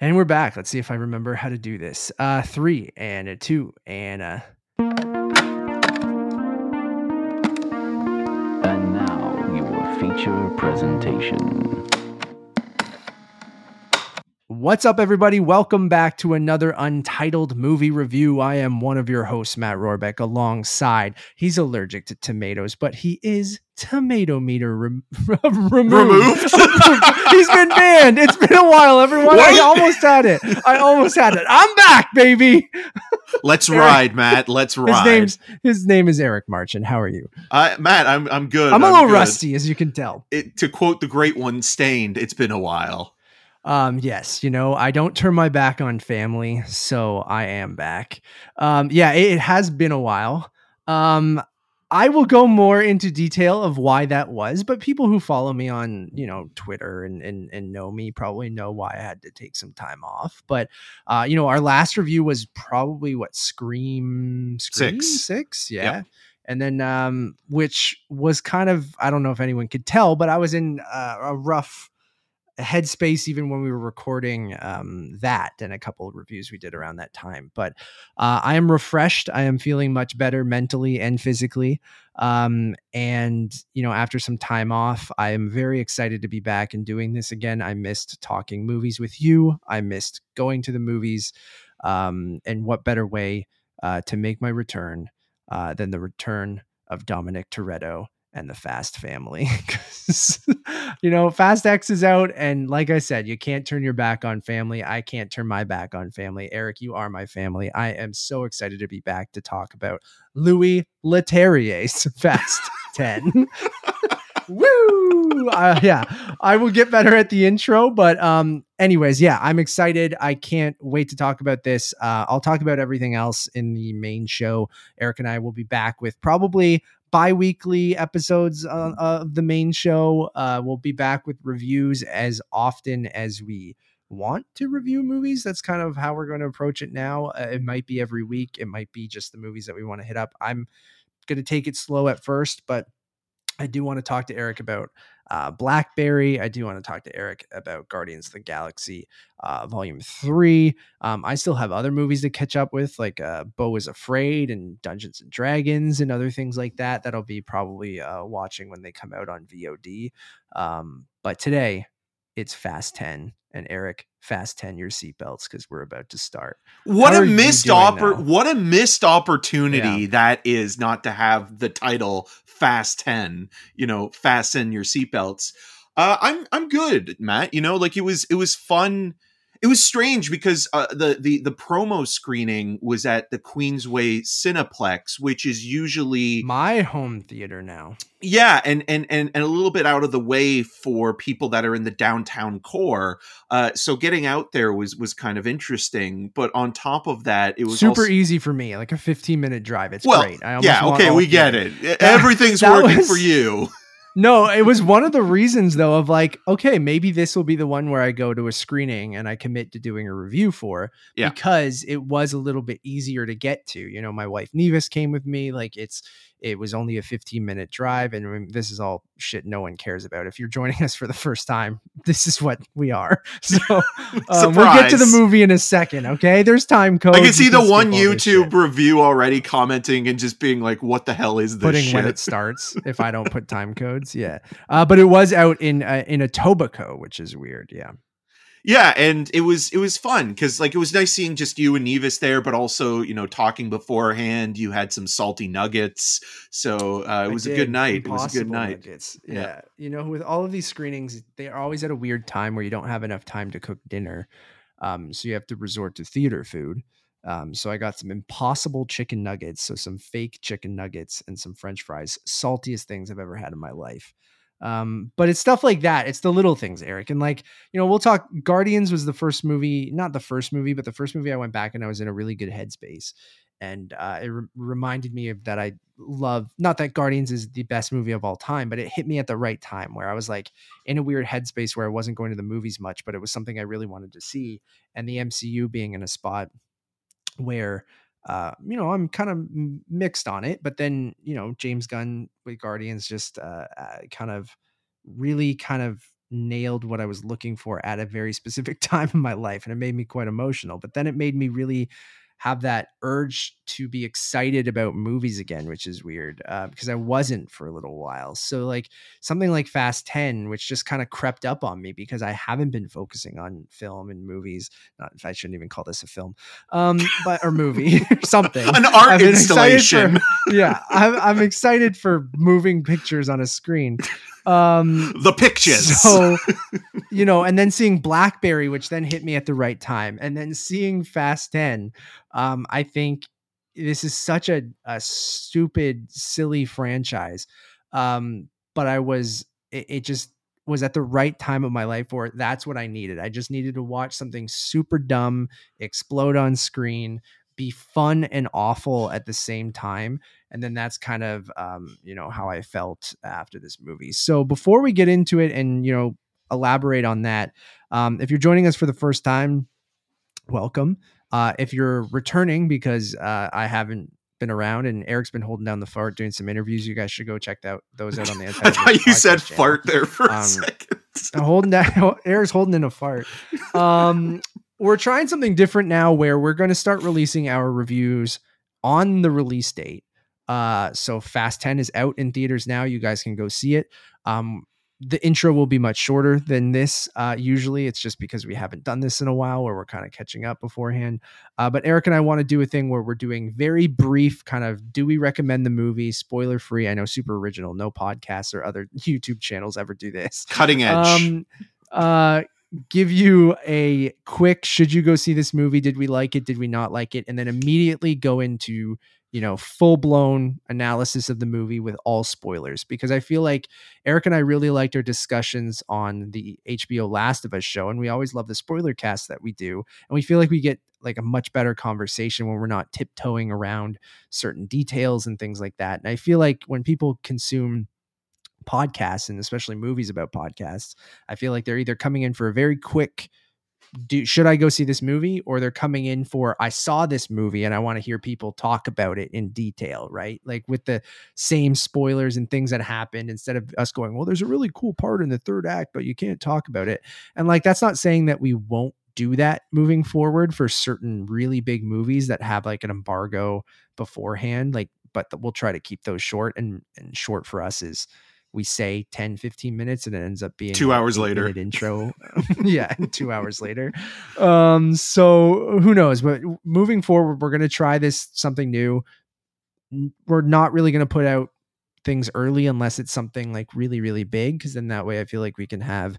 And we're back. Let's see if I remember how to do this. Uh, three and a two and a. And now your feature presentation. What's up, everybody? Welcome back to another Untitled Movie Review. I am one of your hosts, Matt Rohrbeck, alongside. He's allergic to tomatoes, but he is tomato meter rem- removed. Removed? He's been banned. It's been a while, everyone. I almost had it. I almost had it. I'm back, baby. Let's Eric- ride, Matt. Let's ride. His name's his name is Eric Marchand. How are you? Uh, Matt, I'm I'm good. I'm a little good. rusty, as you can tell. It, to quote the great one, "Stained." It's been a while. Um, yes, you know, I don't turn my back on family, so I am back. Um, yeah, it, it has been a while. Um, I will go more into detail of why that was, but people who follow me on, you know, Twitter and and, and know me probably know why I had to take some time off. But uh, you know, our last review was probably what Scream, Scream Six. six, yeah. And then, um, which was kind of, I don't know if anyone could tell, but I was in uh, a rough headspace even when we were recording um, that and a couple of reviews we did around that time. But uh, I am refreshed. I am feeling much better mentally and physically. Um, and, you know, after some time off, I am very excited to be back and doing this again. I missed talking movies with you, I missed going to the movies. Um, and what better way uh, to make my return uh, than the return of Dominic Toretto and the Fast family. you know, Fast X is out. And like I said, you can't turn your back on family. I can't turn my back on family. Eric, you are my family. I am so excited to be back to talk about Louis Leterrier's Fast 10. Woo! Uh, yeah, I will get better at the intro, but um, anyways, yeah, I'm excited. I can't wait to talk about this. Uh, I'll talk about everything else in the main show. Eric and I will be back with probably bi-weekly episodes uh, of the main show. Uh, we'll be back with reviews as often as we want to review movies. That's kind of how we're going to approach it now. Uh, it might be every week. It might be just the movies that we want to hit up. I'm going to take it slow at first, but I do want to talk to Eric about uh, Blackberry. I do want to talk to Eric about Guardians of the Galaxy uh, Volume 3. Um, I still have other movies to catch up with, like uh, Beau is Afraid and Dungeons and Dragons and other things like that, that I'll be probably uh, watching when they come out on VOD. Um, but today, it's Fast 10. And Eric, Fast 10 your seatbelts because we're about to start. What How a missed oppor- What a missed opportunity that is not to have the title Fast Ten. You know, fasten your seatbelts. Uh, I'm I'm good, Matt. You know, like it was it was fun. It was strange because uh, the the the promo screening was at the Queensway Cineplex, which is usually My home theater now. yeah and, and and and a little bit out of the way for people that are in the downtown core uh so getting out there was was kind of interesting but on top of that it was super also- easy for me, like a 15 minute drive. It's well great. I almost yeah okay we get it everything's that working was- for you No, it was one of the reasons though of like, okay, maybe this will be the one where I go to a screening and I commit to doing a review for Yeah. because it was a little bit easier to get to. You know, my wife Nevis came with me. Like it's it was only a 15 minute drive and this is all shit no one cares about. If you're joining us for the first time, this is what we are. So um, we'll get to the movie in a second, okay? There's time codes. i can You see the one youtube review already commenting and just being like what the hell is this putting shit when it starts if I don't put time codes. Yeah. Uh, but it was out in uh, in Etobicoke, which is weird. Yeah. yeah and it was it was fun because like it was nice seeing just you and nevis there but also you know talking beforehand you had some salty nuggets so uh, it was a good night it was a good night Nuggets. Yeah. Yeah. You know, with all of these screenings, they are always at a weird time where you don't have enough time to cook dinner. Um, so you have to resort to theater food. Um, so I got some impossible chicken nuggets, so some fake chicken nuggets and some French fries, saltiest things I've ever had in my life. Um, but it's stuff like that. It's the little things, Eric. And like, you know, we'll talk. Guardians was the first movie, not the first movie, but the first movie I went back and I was in a really good headspace. And uh, it re- reminded me of that I love, not that Guardians is the best movie of all time, but it hit me at the right time where I was like in a weird headspace where I wasn't going to the movies much, but it was something I really wanted to see. And the MCU being in a spot where uh, you know, I'm kind of mixed on it, but then, you know, James Gunn with Guardians just uh, kind of really kind of nailed what I was looking for at a very specific time in my life. And it made me quite emotional. But then it made me really have that urge to be excited about movies again, which is weird uh, because I wasn't for a little while. So, like something like Fast 10, which just kind of crept up on me because I haven't been focusing on film and movies. Not, I shouldn't even call this a film, um, but or movie or something. An art installation. For, yeah, I'm, I'm excited for moving pictures on a screen um the pictures so you know and then seeing blackberry which then hit me at the right time and then seeing fast 10 um i think this is such a, a stupid silly franchise um but i was it, it just was at the right time of my life for it. That's what I needed. I just needed to watch something super dumb explode on screen, be fun and awful at the same time and then that's kind of um, you know how i felt after this movie so before we get into it and you know elaborate on that um, if you're joining us for the first time welcome uh, if you're returning because uh, i haven't been around and Eric's been holding down the fart doing some interviews. You guys should go check that, those out on the I thought you said channel. fart there for um, a second. holding down Eric's holding in a fart. Um, we're trying something different now where we're going to start releasing our reviews on the release date. Uh, so Fast 10 is out in theaters now. You guys can go see it. Um, the intro will be much shorter than this. Uh, usually, it's just because we haven't done this in a while, where we're kind of catching up beforehand. Uh, but Eric and I want to do a thing where we're doing very brief, kind of, do we recommend the movie, spoiler free? I know, super original. No podcasts or other YouTube channels ever do this. Cutting edge. Um, uh, give you a quick should you go see this movie? Did we like it? Did we not like it? and then immediately go into you know full blown analysis of the movie with all spoilers because i feel like eric and i really liked our discussions on the hbo last of us show and we always love the spoiler cast that we do and we feel like we get like a much better conversation when we're not tiptoeing around certain details and things like that and i feel like when people consume podcasts and especially movies about podcasts, I feel like they're either coming in for a very quick do should I go see this movie or they're coming in for I saw this movie and I want to hear people talk about it in detail, right? Like with the same spoilers and things that happened instead of us going, well, there's a really cool part in the third act, but you can't talk about it. And like that's not saying that we won't do that moving forward for certain really big movies that have like an embargo beforehand, like but we'll try to keep those short and and short for us is we say 10 15 minutes and it ends up being two hours later. intro. Yeah two hours later. Um so who knows? But moving forward we're going to try this something new. We're not really going to put out things early unless it's something like really really big because then that way i feel like we can have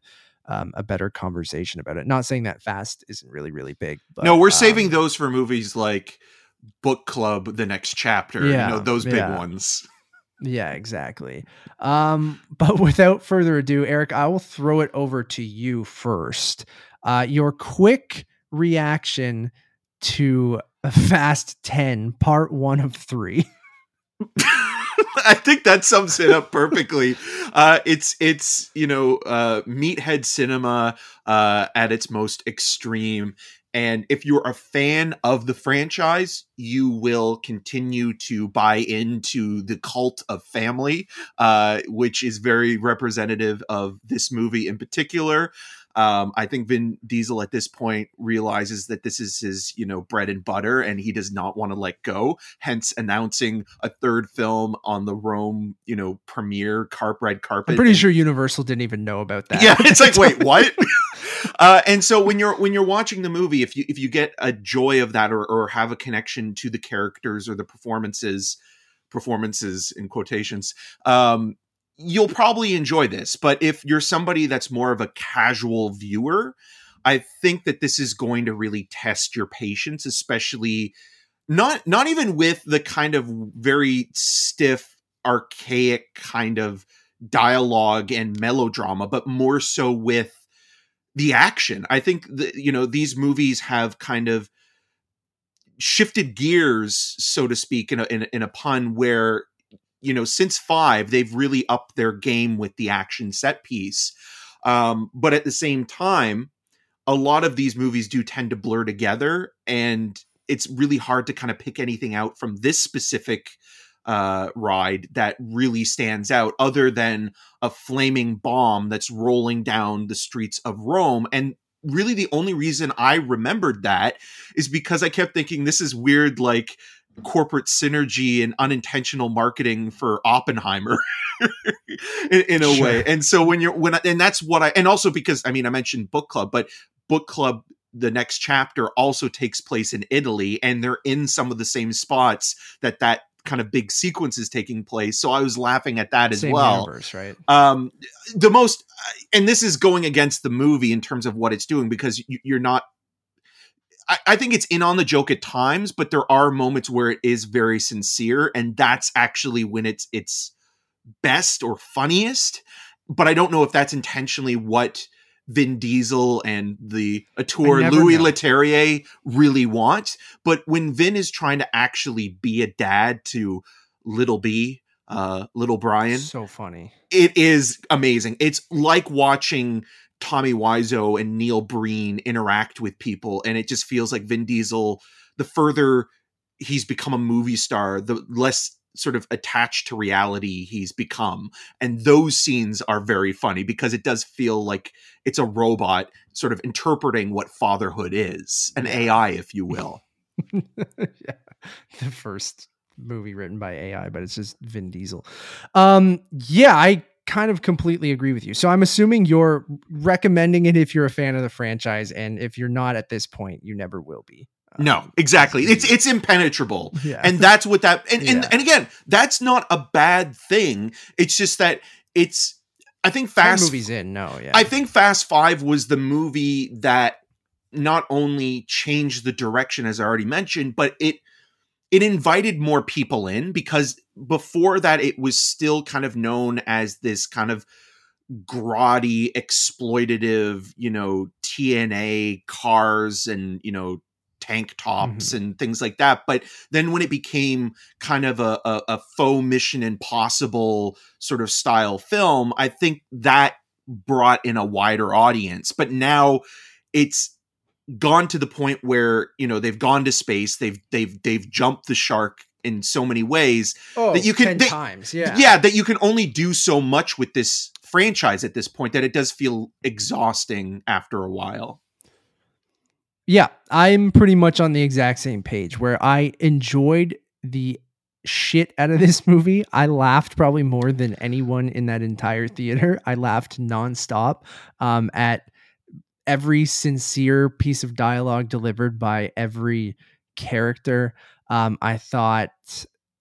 um, a better conversation about it. Not saying that fast isn't really really big but, no we're saving um, those for movies like book club the next chapter yeah, you know those big yeah. ones yeah, exactly. Um, but without further ado, Eric, I will throw it over to you first. Uh, your quick reaction to Fast 10, part one of three. I think that sums it up perfectly. Uh, it's it's you know uh, meathead cinema uh, at its most extreme. And if you're a fan of the franchise, you will continue to buy into the cult of family, uh, which is very representative of this movie in particular. Um, I think Vin Diesel at this point realizes that this is his, you know, bread and butter, and he does not want to let go. Hence, announcing a third film on the Rome, you know, premiere carp red carpet. I'm pretty and, sure Universal didn't even know about that. Yeah, it's like, wait, what? Uh, and so when you're when you're watching the movie, if you if you get a joy of that or, or have a connection to the characters or the performances, performances in quotations, um, you'll probably enjoy this. But if you're somebody that's more of a casual viewer, I think that this is going to really test your patience, especially not not even with the kind of very stiff, archaic kind of dialogue and melodrama, but more so with the action. I think that you know these movies have kind of shifted gears, so to speak, in a, in in a pun, where you know since five they've really upped their game with the action set piece. Um, but at the same time, a lot of these movies do tend to blur together, and it's really hard to kind of pick anything out from this specific uh, ride that really stands out, other than a flaming bomb that's rolling down the streets of Rome. And really, the only reason I remembered that is because I kept thinking this is weird, like corporate synergy and unintentional marketing for Oppenheimer in, in, a sure. way. And so when you're when I, and that's what I and also because I mean I mentioned book club, but book club the next chapter also takes place in Italy and they're in some of the same spots that that kind of big sequences taking place. So I was laughing at that as Same well. Right? Um, the most, and this is going against the movie in terms of what it's doing because you're not I, I think it's in on the joke at times, but there are moments where it is very sincere, and that's actually when it's it's best or funniest. But I don't know if that's intentionally what Vin Diesel and the auteur Louis know. Leterrier really want. But when Vin is trying to actually be a dad to little B, uh, little Brian, so funny. It is amazing. It's like watching Tommy Wiseau and Neil Breen interact with people, and it just feels like Vin Diesel. The further he's become a movie star, the less sort of attached to reality he's become. And those scenes are very funny because it does feel like it's a robot sort of interpreting what fatherhood is, an AI, if you will. yeah. The first movie written by AI, but it's just Vin Diesel. Um, yeah, I kind of completely agree with you. So I'm assuming you're recommending it if you're a fan of the franchise, and if you're not at this point, you never will be. No, um, exactly. It's it's impenetrable, yeah. and that's what that. And, and yeah. and again, that's not a bad thing. It's just that it's. I think Fast movies in no, yeah. I think Fast Five was the movie that not only changed the direction, as I already mentioned, but it it invited more people in because before that it was still kind of known as this kind of grotty exploitative you know tna cars and you know tank tops mm-hmm. and things like that but then when it became kind of a, a, a faux mission impossible sort of style film i think that brought in a wider audience but now it's gone to the point where you know they've gone to space they've they've they've jumped the shark in so many ways oh, that you can they, times yeah yeah that you can only do so much with this franchise at this point that it does feel exhausting after a while yeah i'm pretty much on the exact same page where i enjoyed the shit out of this movie i laughed probably more than anyone in that entire theater i laughed nonstop um, at every sincere piece of dialogue delivered by every character. Um, I thought,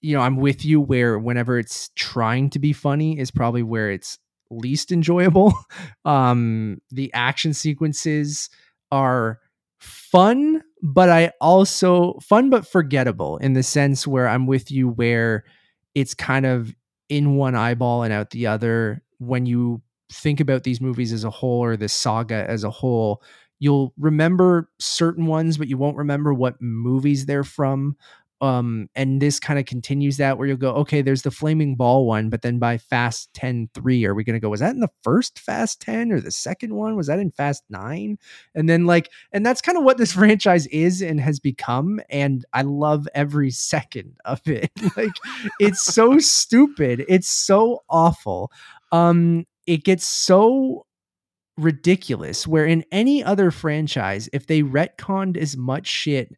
you know, I'm with you where whenever it's trying to be funny is probably where it's least enjoyable. um, the action sequences are fun, but I also fun but forgettable in the sense where I'm with you where it's kind of in one eyeball and out the other. When you think about these movies as a whole or this saga as a whole, you'll remember certain ones, but you won't remember what movies they're from um and this kind of continues that where you'll go okay there's the flaming ball one but then by fast 10 3 are we going to go was that in the first fast 10 or the second one? Was that in fast 9 and then like and that's kind of what this franchise is and has become and i love every second of it. Like it's so stupid. It's so awful. Um it gets so ridiculous where in any other franchise if they retconned as much shit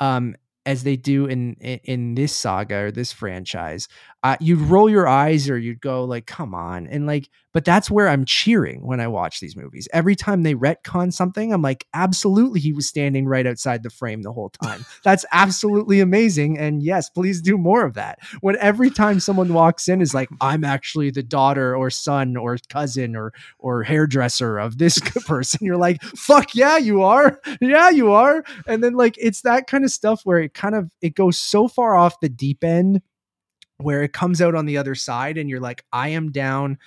um as they do in in this saga or this franchise uh, you'd roll your eyes or you'd go like come on and like but that's where i'm cheering when i watch these movies. Every time they retcon something i'm like absolutely he was standing right outside the frame the whole time. That's absolutely amazing and yes please do more of that. When every time someone walks in is like i'm actually the daughter or son or cousin or or hairdresser of this person you're like fuck yeah you are. Yeah you are. And then like it's that kind of stuff where it kind of it goes so far off the deep end where it comes out on the other side and you're like, I am down.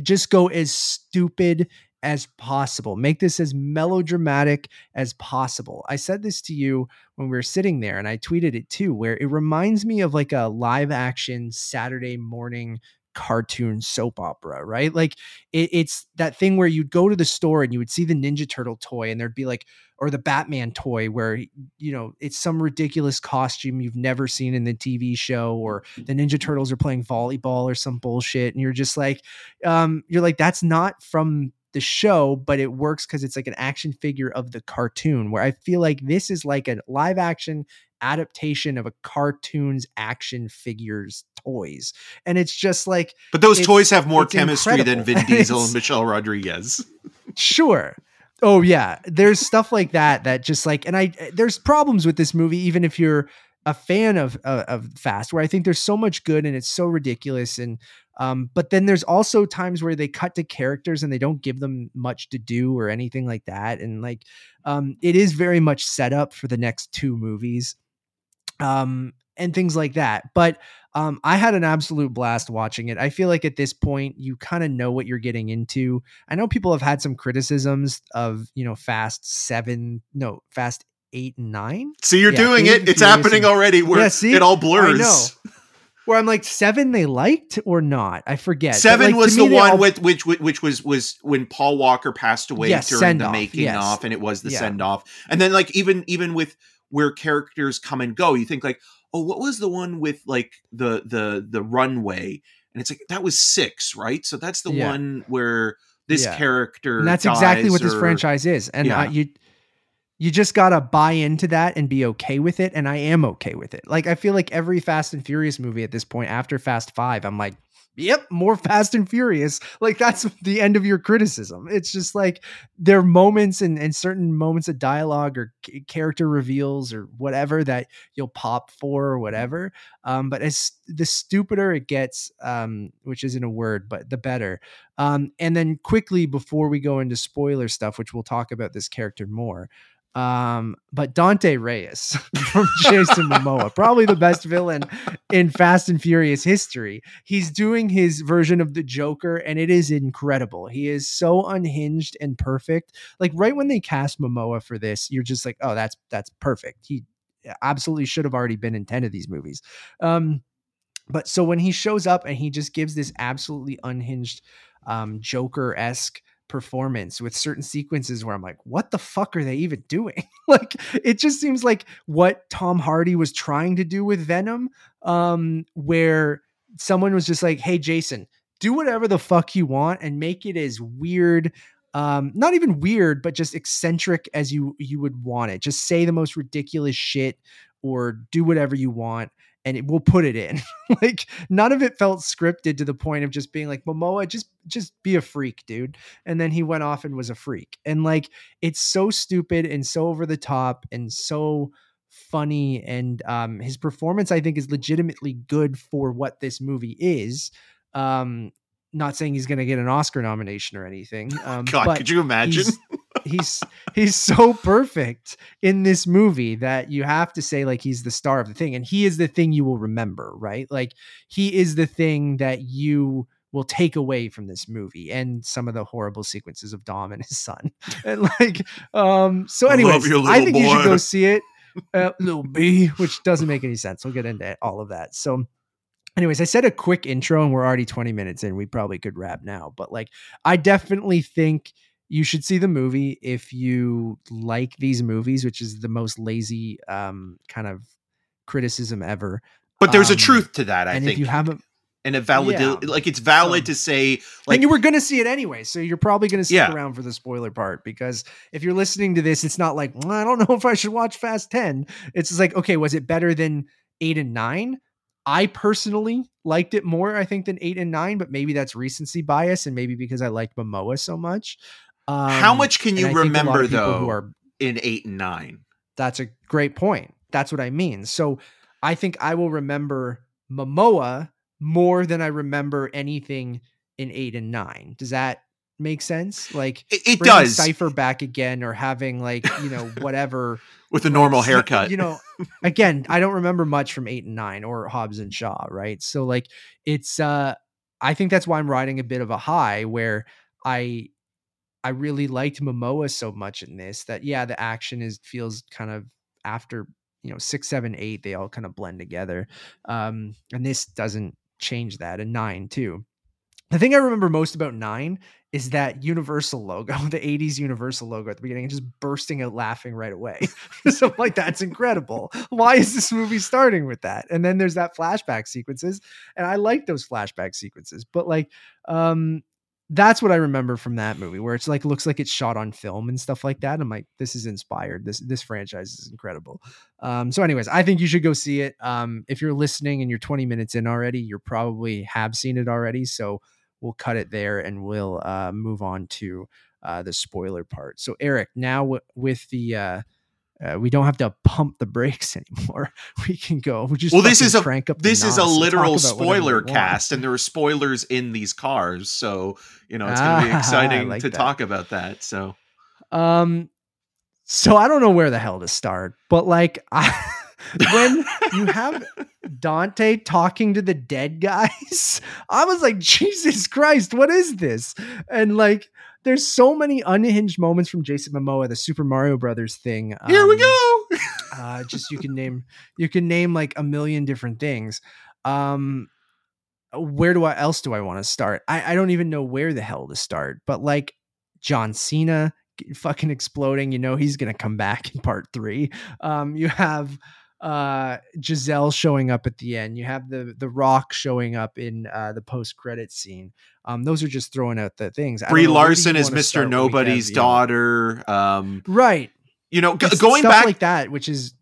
Just go as stupid as possible. Make this as melodramatic as possible. I said this to you when we were sitting there and I tweeted it too, where it reminds me of like a live action Saturday morning cartoon soap opera, right? Like it, it's that thing where you'd go to the store and you would see the Ninja Turtle toy, and there'd be like, or the Batman toy, where you know it's some ridiculous costume you've never seen in the TV show, or the Ninja Turtles are playing volleyball or some bullshit, and you're just like, um, you're like, that's not from the show, but it works because it's like an action figure of the cartoon. Where I feel like this is like a live action adaptation of a cartoon's action figures toys. And it's just like But those toys have more chemistry incredible. than Vin Diesel and Michelle Rodriguez. sure. Oh yeah, there's stuff like that that just like and I eh, there's problems with this movie even if you're a fan of uh, of Fast where I think there's so much good and it's so ridiculous and um, but then there's also times where they cut to characters and they don't give them much to do or anything like that and like um, it is very much set up for the next two movies um, and things like that. But um, I had an absolute blast watching it. I feel like at this point, you kind of know what you're getting into. I know people have had some criticisms of, you know, Fast Seven, no, Fast Eight and Nine. See, you're yeah, doing it. It's happening already. Where yeah, see, it all blurs. I. Where I'm like seven, they liked or not? I forget. Seven like, was the one all... with which which was was when Paul Walker passed away yes, during the making yes. off, and it was the yeah. send off. And then like even even with where characters come and go. You think like, oh, what was the one with like the the the runway? And it's like that was six, right? So that's the one where this yeah. character. And that's exactly what or, this franchise is. And yeah. uh, you you just gotta buy into that and be okay with it. And I am okay with it. Like I feel like every Fast and Furious movie at this point, after Fast Five, I'm like, yep, more Fast and Furious. Like that's the end of your criticism. It's just like there are moments and, and certain moments of dialogue or c- character reveals or whatever that you'll pop for or whatever. Um, but as the stupider it gets, um, which isn't a word, but the better. Um, and then quickly before we go into spoiler stuff, which we'll talk about this character more. Um, but Dante Reyes from Jason Momoa, probably the best villain in Fast and Furious history. He's doing his version of the Joker, and it is incredible. He is so unhinged and perfect. Like right when they cast Momoa for this, you're just like, oh, that's that's perfect. He absolutely should have already been in 10 of these movies. Um, but so when he shows up and he just gives this absolutely unhinged um Joker-esque performance with certain sequences where I'm like, what the fuck are they even doing? like it just seems like what Tom Hardy was trying to do with Venom, um, where someone was just like, hey, Jason, do whatever the fuck you want and make it as weird um not even weird but just eccentric as you you would want it just say the most ridiculous shit or do whatever you want and it, we'll put it in. like none of it felt scripted to the point of just being like Momoa, just just be a freak, dude. And then he went off and was a freak. And like it's so stupid and so over the top and so funny. And um, his performance, I think, is legitimately good for what this movie is. Um, not saying he's going to get an Oscar nomination or anything. Um, God, could you imagine? He's he's so perfect in this movie that you have to say like he's the star of the thing. And he is the thing you will remember right? Like he is the thing that you will take away from this movie and some of the horrible sequences of Dom and his son. And like um so anyways I, I think boy. you should go see it. Uh, little B which doesn't make any sense. We'll get into all of that. So anyways i said a quick intro and we're already 20 minutes in. We probably could wrap now. But like i definitely think you should see the movie if you like these movies, which is the most lazy um, kind of criticism ever. But there's um, a truth to that, I and think. If you haven't, and a valid, yeah. like it's valid to say, like and you were going to see it anyway, so you're probably going to stick yeah. around for the spoiler part because if you're listening to this, it's not like well, I don't know if I should watch Fast Ten. It's just like, okay, was it better than eight and nine? I personally liked it more, I think, than eight and nine, but maybe that's recency bias and maybe because I liked Momoa so much. Um, How much can you remember though are, in eight and nine? That's a great point. That's what I mean. So I think I will remember Momoa more than I remember anything in eight and nine. Does that make sense? Like it, it does. Cypher back again, or having like you know whatever with a normal haircut. You know, again, I don't remember much from eight and nine or Hobbs and Shaw, right? So like it's uh I think that's why I'm riding a bit of a high where I I really liked Momoa so much in this that yeah, the action is feels kind of after you know six, seven, eight, they all kind of blend together. Um, and this doesn't change that and nine too. The thing I remember most about nine is that Universal logo, the 80s Universal logo at the beginning, and just bursting out laughing right away. so I'm like, that's incredible. Why is this movie starting with that? And then there's that flashback sequences. And I like those flashback sequences, but like um that's what I remember from that movie, where it's like looks like it's shot on film and stuff like that. I'm like, this is inspired. This this franchise is incredible. Um, so, anyways, I think you should go see it. Um, if you're listening and you're 20 minutes in already, you probably have seen it already. So we'll cut it there and we'll uh, move on to uh, the spoiler part. So, Eric, now w- with the uh, uh, we don't have to pump the brakes anymore. We can go. We just well, this is a crank up. This is a NOS and talk literal about whatever we spoiler cast, and there are spoilers in these cars, so you know it's going to be Ah, exciting like to that. talk about that. So Um, so I don't know where the hell to start, but like I, when you have Dante talking to the dead guys, I was like, Jesus Christ, what is this? And like, there's so many unhinged moments from Jason Momoa, the Super Mario Brothers thing. here we Um, go. uh just you can name you can name like a million different things um where do i else do i want to start I, I don't even know where the hell to start but like john cena fucking exploding you know he's gonna come back in part three um you have uh gisele showing up at the end you have the the rock showing up in uh the post-credit scene um those are just throwing out the things Brie know, where do Larson is Mr. we have, Nobody's daughter. Um, right you know, g- going stuff back like that which is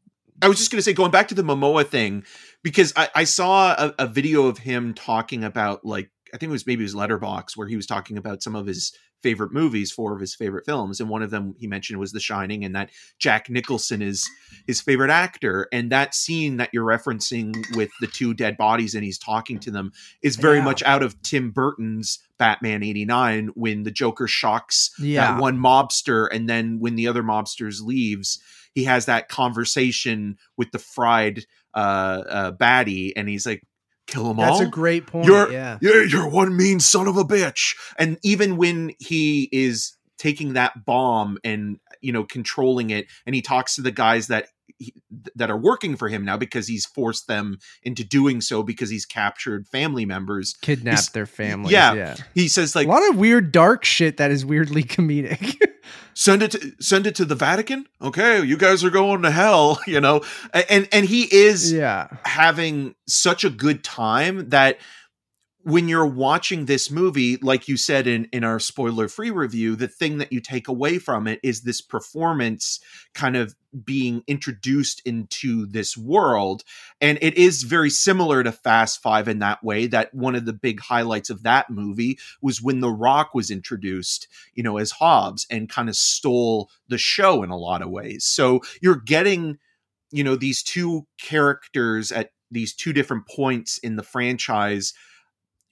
I was just going to say, going back to the Momoa thing, because I, I saw a, a video of him talking about, like, I think it was maybe his Letterboxd where he was talking about some of his favorite movies, four of his favorite films. And one of them he mentioned was The Shining, and that Jack Nicholson is his favorite actor. And that scene that you're referencing with the two dead bodies and he's talking to them is very Yeah. much out of Tim Burton's Batman 89 when the Joker shocks yeah that one mobster and then when the other mobsters leaves he has that conversation with the fried uh, uh baddie and he's like kill them that's all? That's a great point You're- yeah. yeah you're one mean son of a bitch. And even when he is taking that bomb and you know controlling it and he talks to the guys that he, that are working for him now because he's forced them into doing so because he's captured family members kidnapped He's- their families. yeah. Yeah. he says like a lot of weird dark shit that is weirdly comedic. send it to send it to the Vatican. Okay, you guys are going to hell, you know. And and he is yeah. having such a good time that when you're watching this movie, like you said in in our spoiler free review, the thing that you take away from it is this performance kind of being introduced into this world and it is very similar to Fast 5 in that way that one of the big highlights of that movie was when The Rock was introduced, you know, as Hobbs and kind of stole the show in a lot of ways. So you're getting, you know, these two characters at these two different points in the franchise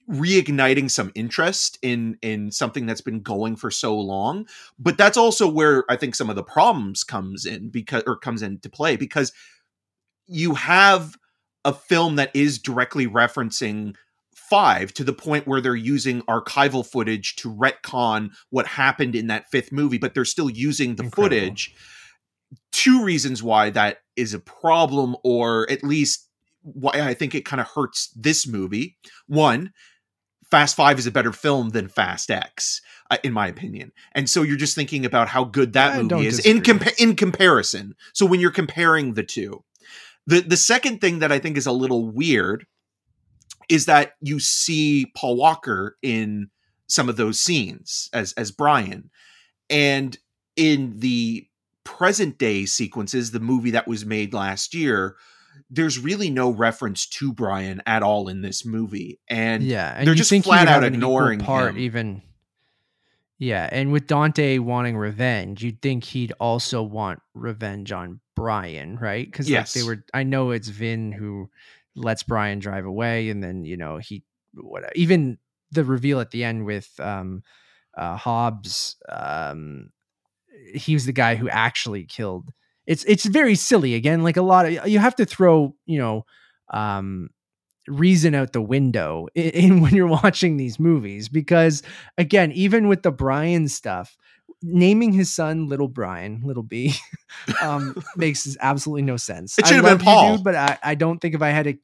reigniting some interest in in something that's been going for so long. But that's also where i think some of the problems comes in because or comes into play because you have a film that is directly referencing five to the point where they're using archival footage to retcon what happened in that fifth movie but they're still using the Incredible. footage. Two reasons why that is a problem or at least why i think it kind of hurts this movie. One Fast Five is a better film than Fast X, uh, in my opinion. And so you're just thinking about how good that I movie is in compa- in comparison. So when you're comparing the two, the the second thing that I think is a little weird is that you see Paul Walker in some of those scenes as as Brian, and in the present day sequences, the movie that was made last year. There's really no reference to Brian at all in this movie, and yeah. And they're just flat out have an equal ignoring part him. even. Yeah, and with Dante wanting revenge, you'd think he'd also want revenge on Brian, right? Because Yes. like they were I know it's Vin who lets Brian drive away, and then you know, he what even the reveal at the end with um uh Hobbs, um he was the guy who actually killed it's it's very silly again like a lot of you have to throw you know um reason out the window in, in when you're watching these movies because again even with the brian stuff naming his son little brian little b um makes absolutely no sense It should have been Paul. dude, but I, I don't think if i had a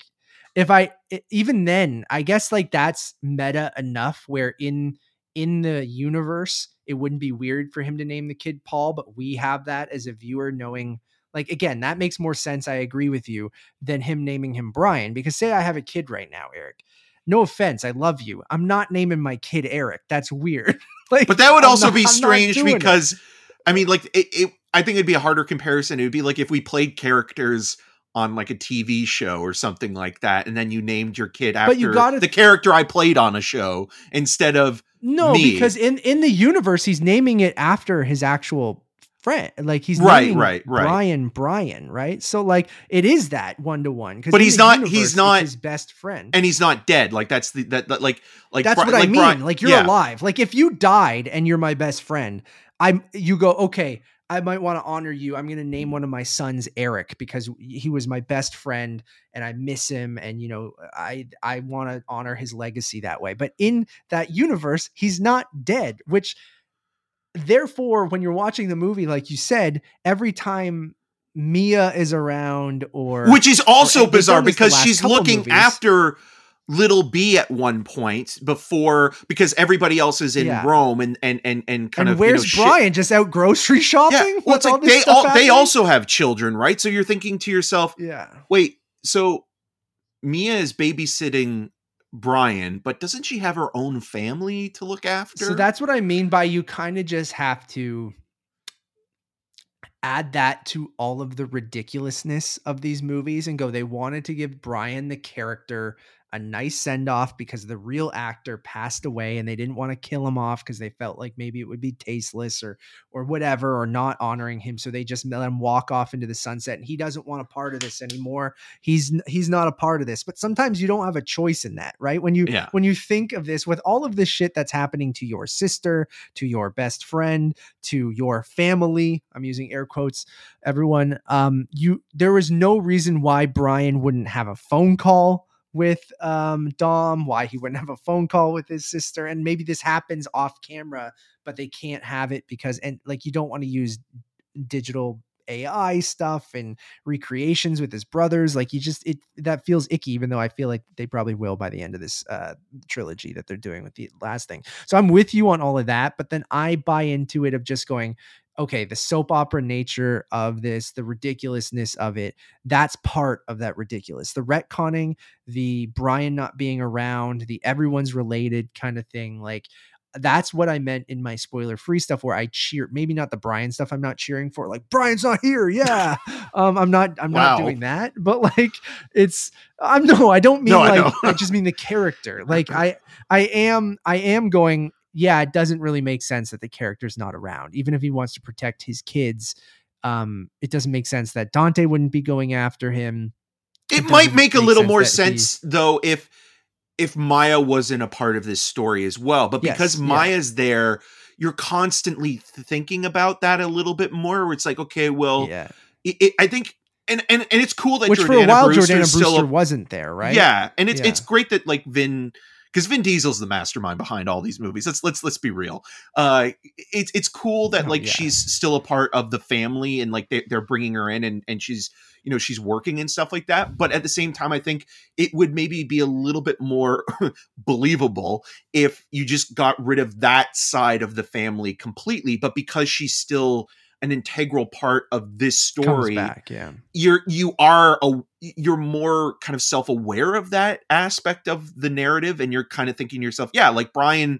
if I even then, I guess like that's meta enough where in in the universe it wouldn't be weird for him to name the kid Paul, but we have that as a viewer knowing like again, that makes more sense. I agree with you than him naming him Brian because say I have a kid right now, Eric. No offense, I love you. I'm not naming my kid Eric. That's weird. like, But that would I'm also not- be strange doing it. because I mean, like it, it. I think it'd be a harder comparison. It would be like if we played characters on like a TV show or something like that, and then you named your kid after you gotta- the character I played on a show instead of No, me. because in in the universe, he's naming it after his actual friend. Like he's Right, naming right, right. Brian, Brian, right? So like it is that one to one. But he's not- he's not- his best friend. and he's not dead. Like that's the that, that like like That's Bri- what I mean. Like you're yeah. alive. Like if you died and you're my best friend, I'm. You go okay. I might want to honor you. I'm going to name one of my sons Eric because he was my best friend and I miss him and you know I I want to honor his legacy that way. But in that universe, he's not dead, which therefore when you're watching the movie like you said, every time Mia is around or which is also they've bizarre because she's looking movies. after little b at one point before because everybody else is in Yeah. rome and and and and kind and of where's you know, shit- Brian just out grocery shopping? yeah well it's like they all they also have children right so you're thinking to yourself yeah. wait so mia is babysitting brian but doesn't she have her own family to look after So that's what I mean by you kind of just have to add that to all of the ridiculousness of these movies and go they wanted to give Brian the character a nice send off because the real actor passed away and they didn't want to kill him off because they felt like maybe it would be tasteless or or whatever or not honoring him so they just let him walk off into the sunset and he doesn't want a part of this anymore he's he's not a part of this but sometimes you don't have a choice in that right when you Yeah. when you think of this with all of this shit that's happening to your sister to your best friend to your family i'm using air quotes everyone um you there was no reason why brian wouldn't have a phone call with um dom why he wouldn't have a phone call with his sister and maybe this happens off camera but they can't have it because and like you don't want to use digital AI stuff and recreations with his brothers. Like you just it that feels icky, even though I feel like they probably will by the end of this uh trilogy that they're doing with the last thing. So I'm with you on all of that, but then I buy into it of just going, okay, the soap opera nature of this, the ridiculousness of it, that's part of that ridiculous. The retconning, the Brian not being around, the everyone's related kind of thing, like that's what I meant in my spoiler free stuff where I cheer maybe not the Brian stuff I'm not cheering for like Brian's not here yeah um I'm not I'm not doing that but like it's I'm no I don't mean No, I like know. I, just mean the character like I I am I am going yeah it doesn't really make sense that the character's not around even if he wants to protect his kids um it doesn't make sense that Dante wouldn't be going after him it it might doesn't make a little sense more that he- sense though if if Maya wasn't a part of this story as well. But Yes, because yeah. Maya's there, you're constantly thinking about that a little bit more. Where it's like, okay, well, yeah it, it, I think, and and and it's cool that which Jordana for a while Brewster's Jordana still Brewster a- wasn't there right Yeah, and it's Yeah. it's great that like Vin because Vin Diesel's the mastermind behind all these movies. Let's let's let's be real. Uh, it's it's cool that Oh, like yeah. she's still a part of the family and like they, they're bringing her in and and she's you know she's working and stuff like that. But at the same time, I think it would maybe be a little bit more believable if you just got rid of that side of the family completely. But because she's still an integral part of this comes story back yeah. you're you are a you're more kind of self-aware of that aspect of the narrative and you're kind of thinking to yourself yeah like brian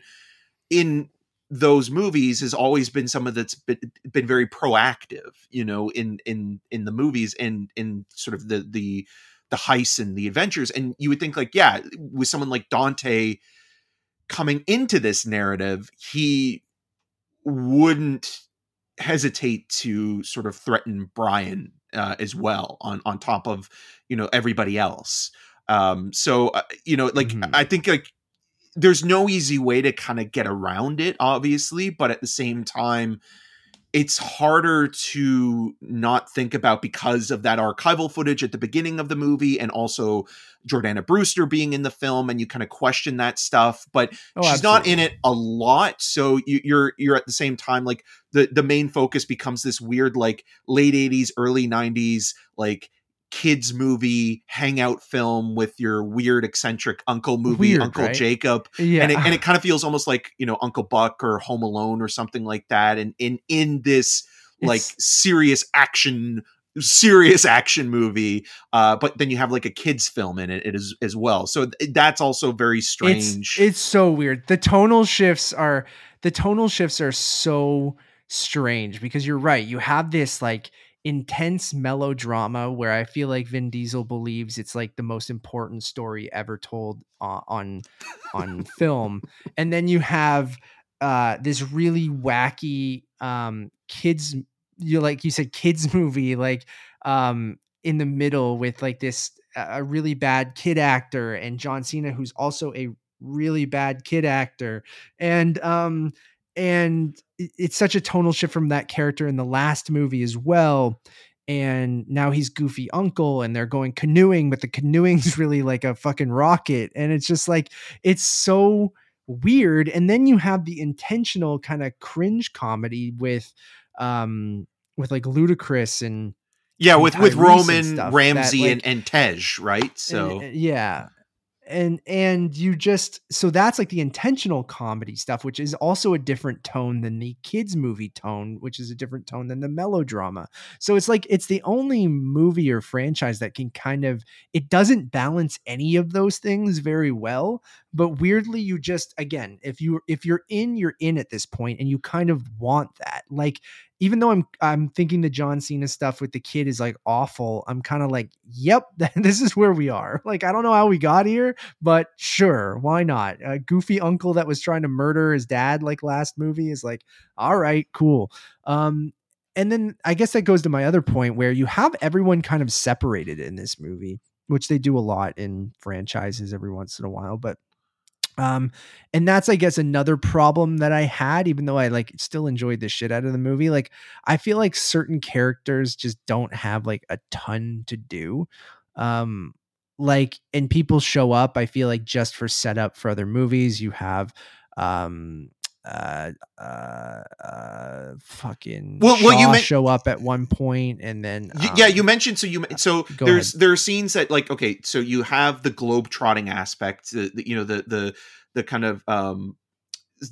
in those movies has always been someone that's been, been very proactive you know in in in the movies and in sort of the the the heists and the adventures. And you would think like yeah with someone like dante coming into this narrative he wouldn't hesitate to sort of threaten Brian uh, as well on on top of you know everybody else. Um, so uh, you know, like Mhm. I think like there's no easy way to kind of get around it, obviously, but at the same time, it's harder to not think about because of that archival footage at the beginning of the movie and also Jordana Brewster being in the film and you kind of question that stuff but Oh, she's not in it a lot. So you, you're you're at the same time like the the main focus becomes this weird like late 80s early 90s like kids movie hangout film with your weird eccentric uncle movie Weird, uncle right? jakob yeah and it, and it kind of feels almost like you know uncle buck or home alone or something like that and in in this like It's- serious action serious action movie uh but then you have like a kids film in it, it is as well so th- that's also very strange It's, it's so weird. The tonal shifts are the tonal shifts are so strange because you're right. You have this like intense melodrama where I feel like Vin Diesel believes it's like the most important story ever told on on film, and then you have uh this really wacky um kids you like you said kids movie like um in the middle with like this uh, a really bad kid actor and John Cena who's also a really bad kid actor. And um and it's such a tonal shift from that character in the last movie as well and now he's goofy uncle and they're going canoeing but the canoeing's really like a fucking rocket and it's just like it's so weird and then you have the intentional kind of cringe comedy with um with like Ludacris and yeah and with with and roman ramsey like- and, and tej right? So and- yeah and and you just so that's like the intentional comedy stuff which is also a different tone than the kids movie tone which is a different tone than the melodrama. So it's like it's the only movie or franchise that can kind of it doesn't balance any of those things very well but weirdly you just again if you if you're in you're in at this point and you kind of want that like even though I'm I'm thinking the John Cena stuff with the kid is like awful, I'm kind of like, yep, this is where we are. Like I don't know how we got here, but sure, why not? A goofy uncle that was trying to murder his dad like last movie is like, all right, cool. Um and then I guess that goes to my other point where you have everyone kind of separated in this movie, which they do a lot in franchises every once in a while, but um and that's i guess another problem that i had even though i like still enjoyed the shit out of the movie like i feel like certain characters just don't have like a ton to do. Um like and people show up i feel like just for setup for other movies. You have um uh uh uh fucking Well- well, you Shaw men- show up at one point and then Y- yeah, um, you mentioned so you so there's there's there are scenes that like okay, so you have the globe trotting aspect, the, the you know the the the kind of um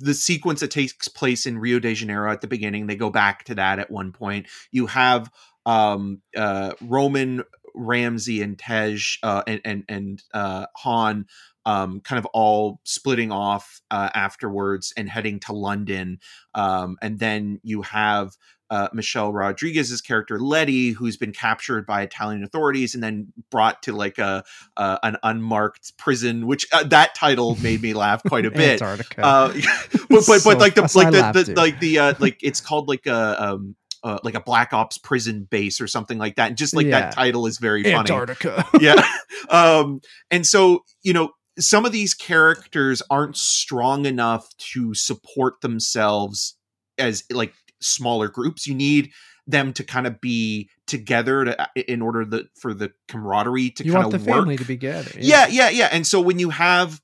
the sequence that takes place in Rio de Janeiro at the beginning. They go back to that at one point. You have um uh Roman Ramsey and Tej uh and and and uh Han um kind of all splitting off uh afterwards and heading to London um and then you have uh, Michelle Rodriguez's character Letty, who's been captured by Italian authorities and then brought to like a uh, an unmarked prison, which uh, that title made me laugh quite a bit. Antarctica. Uh, but but, So- but like the like the, the like the uh, like it's called like a um uh, like a black ops prison base or something like that. And just like Yeah. that title is very funny Antarctica. yeah um and so you know some of these characters aren't strong enough to support themselves as like smaller groups you need them to kind of be together to, uh, in order the, for the camaraderie to you kind want the of work family to be together. yeah, yeah, yeah. And so when you have,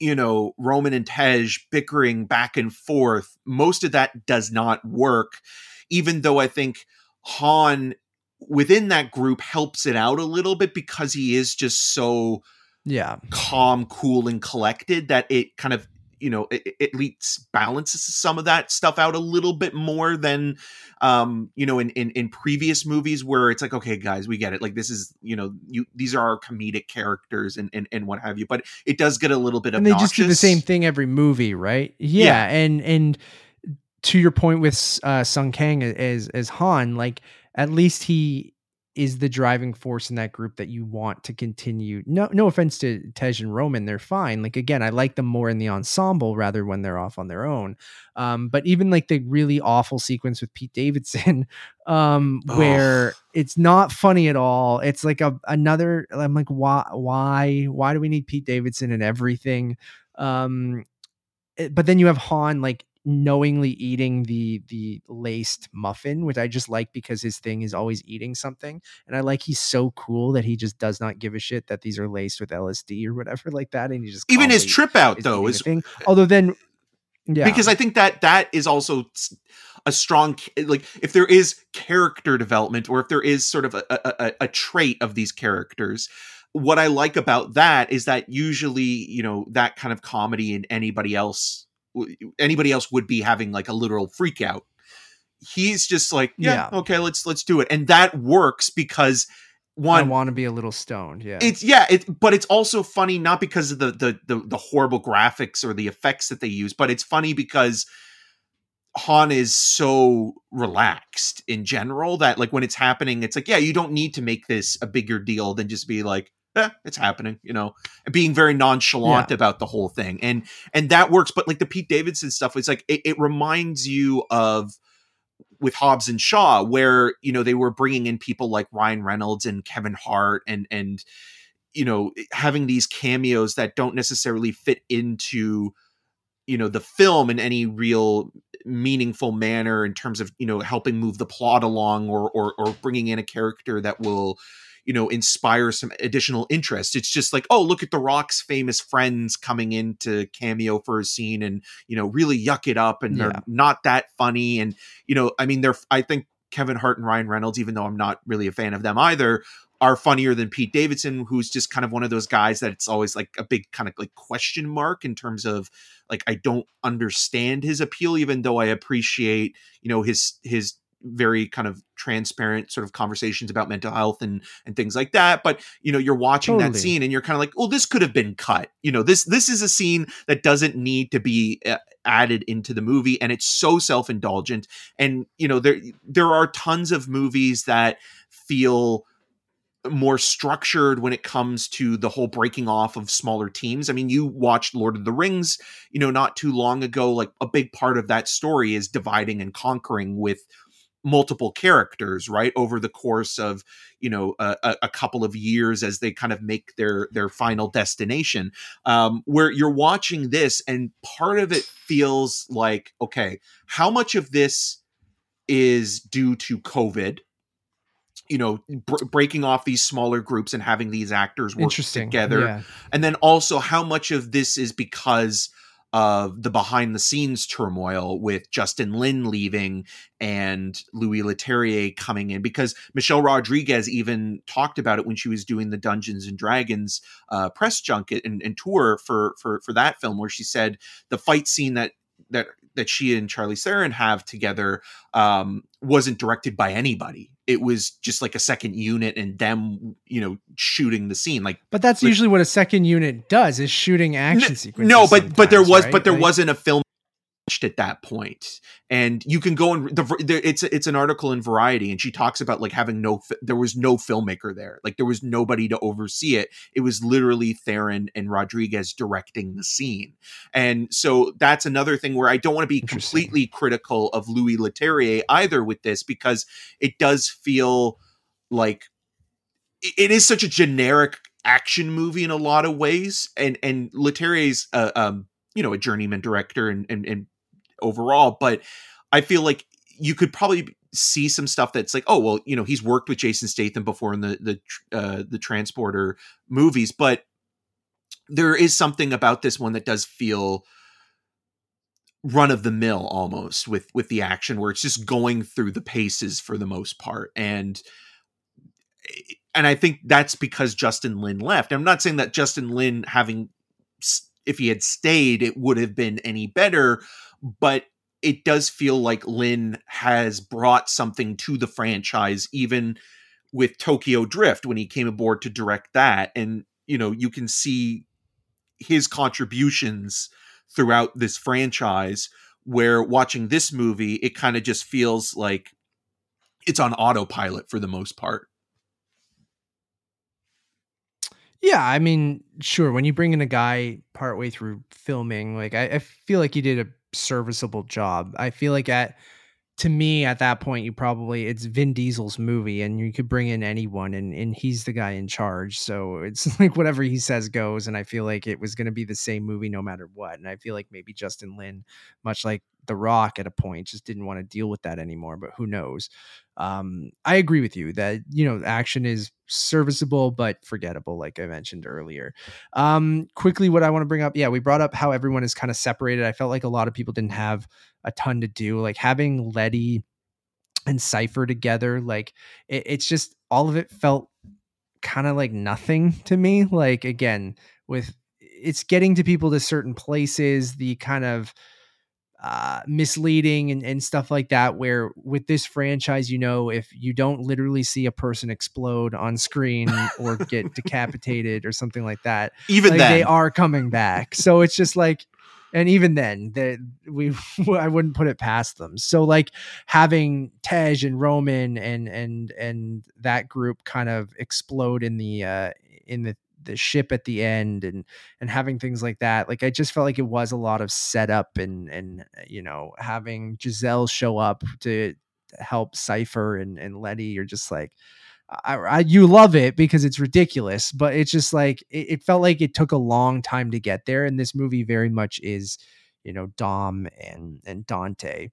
you know, Roman and Tej bickering back and forth, most of that does not work, even though I think Han within that group helps it out a little bit because he is just so yeah. calm, cool, and collected that it kind of you know it, it at least balances some of that stuff out a little bit more than um you know in, in in previous movies where it's like okay guys we get it like this is you know you these are our comedic characters and and, and what have you but it does get a little bit and they just do the same thing every movie, right? Yeah, Yeah. and and to your point with uh, Sung Kang as as Han, like at least he is the driving force in that group that you want to continue. No, no offense to Tej and Roman, they're fine. Like again, I like them more in the ensemble rather when they're off on their own. Um, but even like the really awful sequence with Pete Davidson, um, where Ugh. it's not funny at all. It's like a another. I'm like, why, why, why do we need Pete Davidson and everything? Um, but then you have Han like knowingly eating the the laced muffin, which I just like because his thing is always eating something, and I like he's so cool that he just does not give a shit that these are laced with LSD or whatever like that, and he just even his trip out is though is thing. Although then Yeah. because I think that that is also a strong like if there is character development or if there is sort of a, a, a- trait of these characters what I like about that is that usually you know that kind of comedy and anybody else anybody else would be having like a literal freak out he's just like yeah, Yeah. okay let's let's do it and that works because I one want to be a little stoned. Yeah. it's yeah it but it's also funny not because of the, the the the horrible graphics or the effects that they use but it's funny because han is so relaxed in general that like when it's happening it's like yeah you don't need to make this a bigger deal than just be like eh, it's happening you know being very nonchalant about the whole thing. And and that works but like the pete davidson stuff is like it, it reminds you of with Hobbs and Shaw, where you know they were bringing in people like Ryan Reynolds and Kevin Hart, and and you know having these cameos that don't necessarily fit into you know the film in any real meaningful manner in terms of you know helping move the plot along or or, or bringing in a character that will you know inspire some additional interest it's just like oh look at the rock's famous friends coming in to cameo for a scene and you know really yuck it up and Yeah. they're not that funny and you know i mean they're i think kevin hart and ryan reynolds even though i'm not really a fan of them either are funnier than pete davidson who's just kind of one of those guys that it's always like a big kind of like question mark in terms of like i don't understand his appeal even though i appreciate you know his his very kind of transparent sort of conversations about mental health and and things like that but you know you're watching that scene and you're kind of like well this could have been cut you know this this is a scene that doesn't need to be uh, added into the movie and it's so self-indulgent and you know there there are tons of movies that feel more structured when it comes to the whole breaking off of smaller teams. I mean, you watched Lord of the Rings, you know, not too long ago. Like a big part of that story is dividing and conquering with multiple characters right over the course of you know a, a- couple of years as they kind of make their their final destination um where you're watching this and part of it feels like okay how much of this is due to covid? You know br- breaking off these smaller groups and having these actors work together. Yeah. and then also how much of this is because of the behind the scenes turmoil with Justin Lin leaving and Louis Leterrier coming in because Michelle Rodriguez even talked about it when she was doing the Dungeons and Dragons uh, press junket and, and tour for for for that film where she said the fight scene that that that she and Charlize Theron have together um, wasn't directed by anybody. It was just like a second unit and them, you know, shooting the scene. Like But that's Like- usually what a second unit does is shooting action sequences. no, but but there was right? but there Like- wasn't a film at that point. And you can go and the, there, it's it's an article in variety and she talks about like having no there was no filmmaker there. Like there was nobody to oversee it. It was literally theron and rodriguez directing the scene. And so that's another thing where i don't want to be completely critical of louis leterrier either with this because it does feel like it- it is such a generic action movie in a lot of ways. And and leterrier's uh, um you know a journeyman director and and, and overall but i feel like you could probably see some stuff that's like oh well you know he's worked with jason statham before in the the uh the transporter movies but there is something about this one that does feel run of the mill almost with with the action where it's just going through the paces for the most part and and I think that's because Justin Lin left. I'm not saying that Justin Lin having if he had stayed it would have been any better, but it does feel like Lin has brought something to the franchise even with Tokyo Drift when he came aboard to direct that and you know you can see his contributions throughout this franchise where watching this movie it kind of just feels like it's on autopilot for the most part Yeah, I mean, sure. When you bring in a guy partway through filming, like I, I feel like you did a serviceable job. I feel like at to me at that point, you probably it's Vin Diesel's movie, and you could bring in anyone, and and he's the guy in charge. So it's like whatever he says goes. And I feel like it was going to be the same movie no matter what. And I feel like maybe Justin Lin, much like The Rock at a point, just didn't want to deal with that anymore. But who knows? Um, I agree with you that you know action is serviceable but forgettable, like I mentioned earlier. Um, quickly, what I want to bring up, yeah, we brought up how everyone is kind of separated. I felt like a lot of people didn't have a ton to do, like having Letty and Cipher together. Like it, it's just all of it felt kind of like nothing to me. Like again, with it's getting to people to certain places, the kind of uh, misleading and, and stuff like that. Where with this franchise, you know, if you don't literally see a person explode on screen or get decapitated or something like that, Even like, then, they are coming back. So it's just like, and even then, that we I wouldn't put it past them. So like having Tej and Roman and and and that group kind of explode in the uh in the the ship at the end and and having things like that like i just felt like it was a lot of setup and and uh, you know having gisele show up to help cipher and and letty you're just like I, I you love it because it's ridiculous but it's just like it, it felt like it took a long time to get there and this movie very much is you know dom and and dante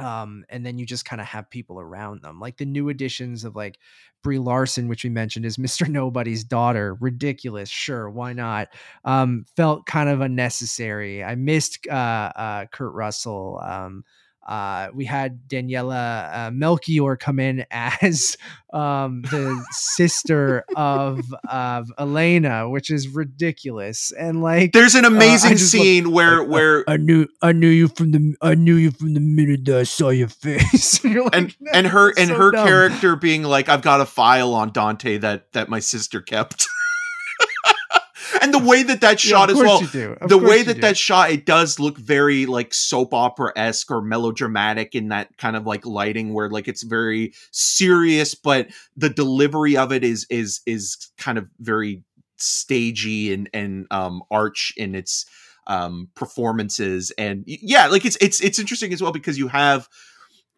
um, and then you just kind of have people around them, like the new additions of like Brie Larson, which we mentioned is Mr. Nobody's daughter. Ridiculous, sure, why not? Um, felt kind of unnecessary. I missed uh, uh, Kurt Russell. Um, uh, we had Daniela uh, Melchior come in as um, the sister of of Elena, which is ridiculous. And like, there's an uh, I amazing love- scene where I- I- where I knew I knew you from the I knew you from the minute that I saw your face. You're like, and and her and so her dumb." character being like i've got a file on dante that that my sister kept and the way that that Yeah, shot of as well you do. Of the way that do. that shot it does look very like soap opera esque or melodramatic in that kind of like lighting where like it's very serious, but the delivery of it is is is kind of very stagey and and um arch in its um performances and yeah like it's it's it's interesting as well because you have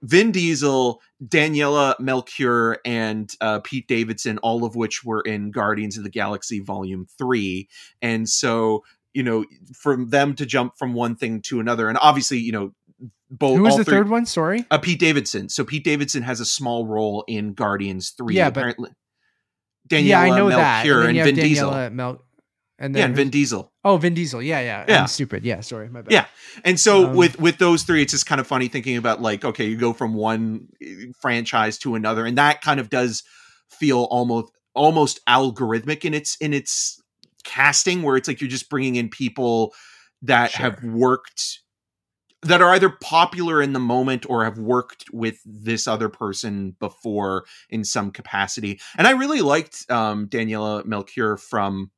Vin Diesel, Daniela Melchior, and uh, Pete Davidson, all of which were in Guardians of the Galaxy Volume 3. And so, you know, from them to jump from one thing to another, and obviously, you know, both. Who was the three- third one? Sorry. Uh, Pete Davidson. So Pete Davidson has a small role in Guardians 3. Yeah, but- apparently. Daniela yeah, I know that. Melchior And, and, have Vin Diesel. Mel- and Yeah, then and Vin Diesel. oh, Vin Diesel. Yeah, yeah. Yeah. I'm stupid. Yeah, sorry, my bad. Yeah. And so Um, with with those three, it's just kind of funny thinking about like, okay, you go from one eh, franchise to another, and that kind of does feel almost almost algorithmic in its in its casting, where it's like you're just bringing in people that Sure. have worked that are either popular in the moment or have worked with this other person before in some capacity. And I really liked um, Daniela Melchior from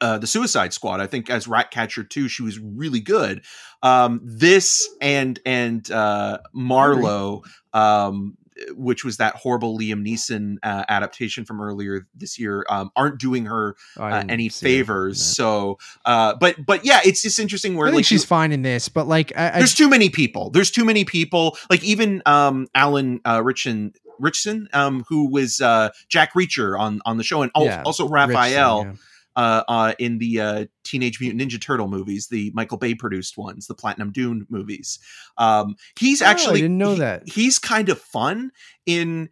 uh, the Suicide Squad. I think as Ratcatcher too, she was really good. Um, this and and uh, Marlowe, um, which was that horrible Liam Neeson uh, adaptation from earlier this year, um, aren't doing her uh, any see her in favors. So, uh, but but yeah, it's just interesting where I think like she's you- fine in this, but like I, I there's too many people. There's too many people. Like even um, Alan uh, Ritchson, Ritchson, um, who was uh, Jack Reacher on on the show, and al- Yeah, also Raphael yeah. Uh, uh, in the uh, Teenage Mutant Ninja Turtle movies, the Michael Bay produced ones, the Platinum Dune movies. Um, he's Oh, I actually didn't know he- that. he's kind of fun in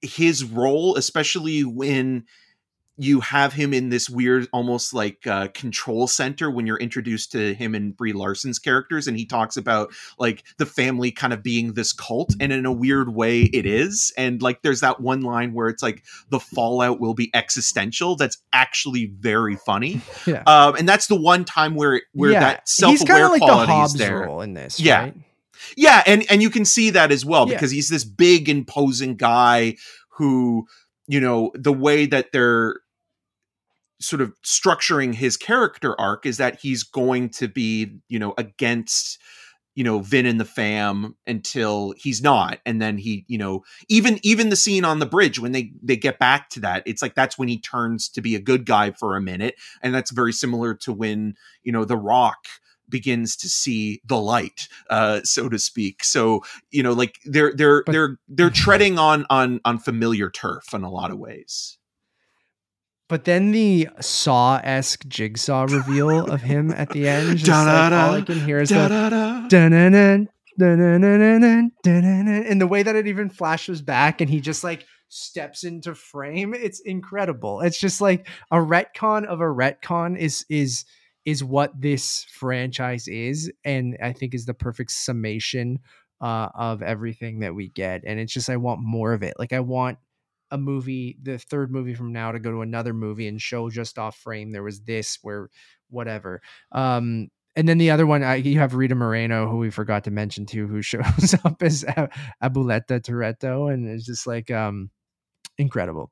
his role, especially when you have him in this weird, almost like uh, control center when you're introduced to him and Brie Larson's characters, and he talks about like the family kind of being this cult, and in a weird way, it is. And like, there's that one line where it's like the fallout will be existential. That's actually very funny, Yeah. um, and that's the one time where where Yeah, that self-aware of like the quality is there. role in this. Yeah. right? Yeah, and and you can see that as well Yeah. because he's this big imposing guy who, you know, the way that they're sort of structuring his character arc is that he's going to be, you know, against you know Vin and the fam until he's not. And then he you know even even the scene on the bridge when they they get back to that it's like that's when he turns to be a good guy for a minute. And that's very similar to when you know the rock begins to see the light uh so to speak. So you know like they're they're But- they're they're treading on on on familiar turf in a lot of ways But then the Saw esque jigsaw reveal of him at the end, just like, all I can hear is the and the way that it even flashes back and he just like steps into frame it's incredible. It's just like a retcon of a retcon is is is what this franchise is and i think is the perfect summation uh, of everything that we get. And it's just i want more of it. Like i want a movie the third movie from now to go to another movie and show just off frame there was this where whatever um and then the other one, uh, you have Rita Moreno, who we forgot to mention too, who shows up as Abuelita Toretto, and it's just like um incredible.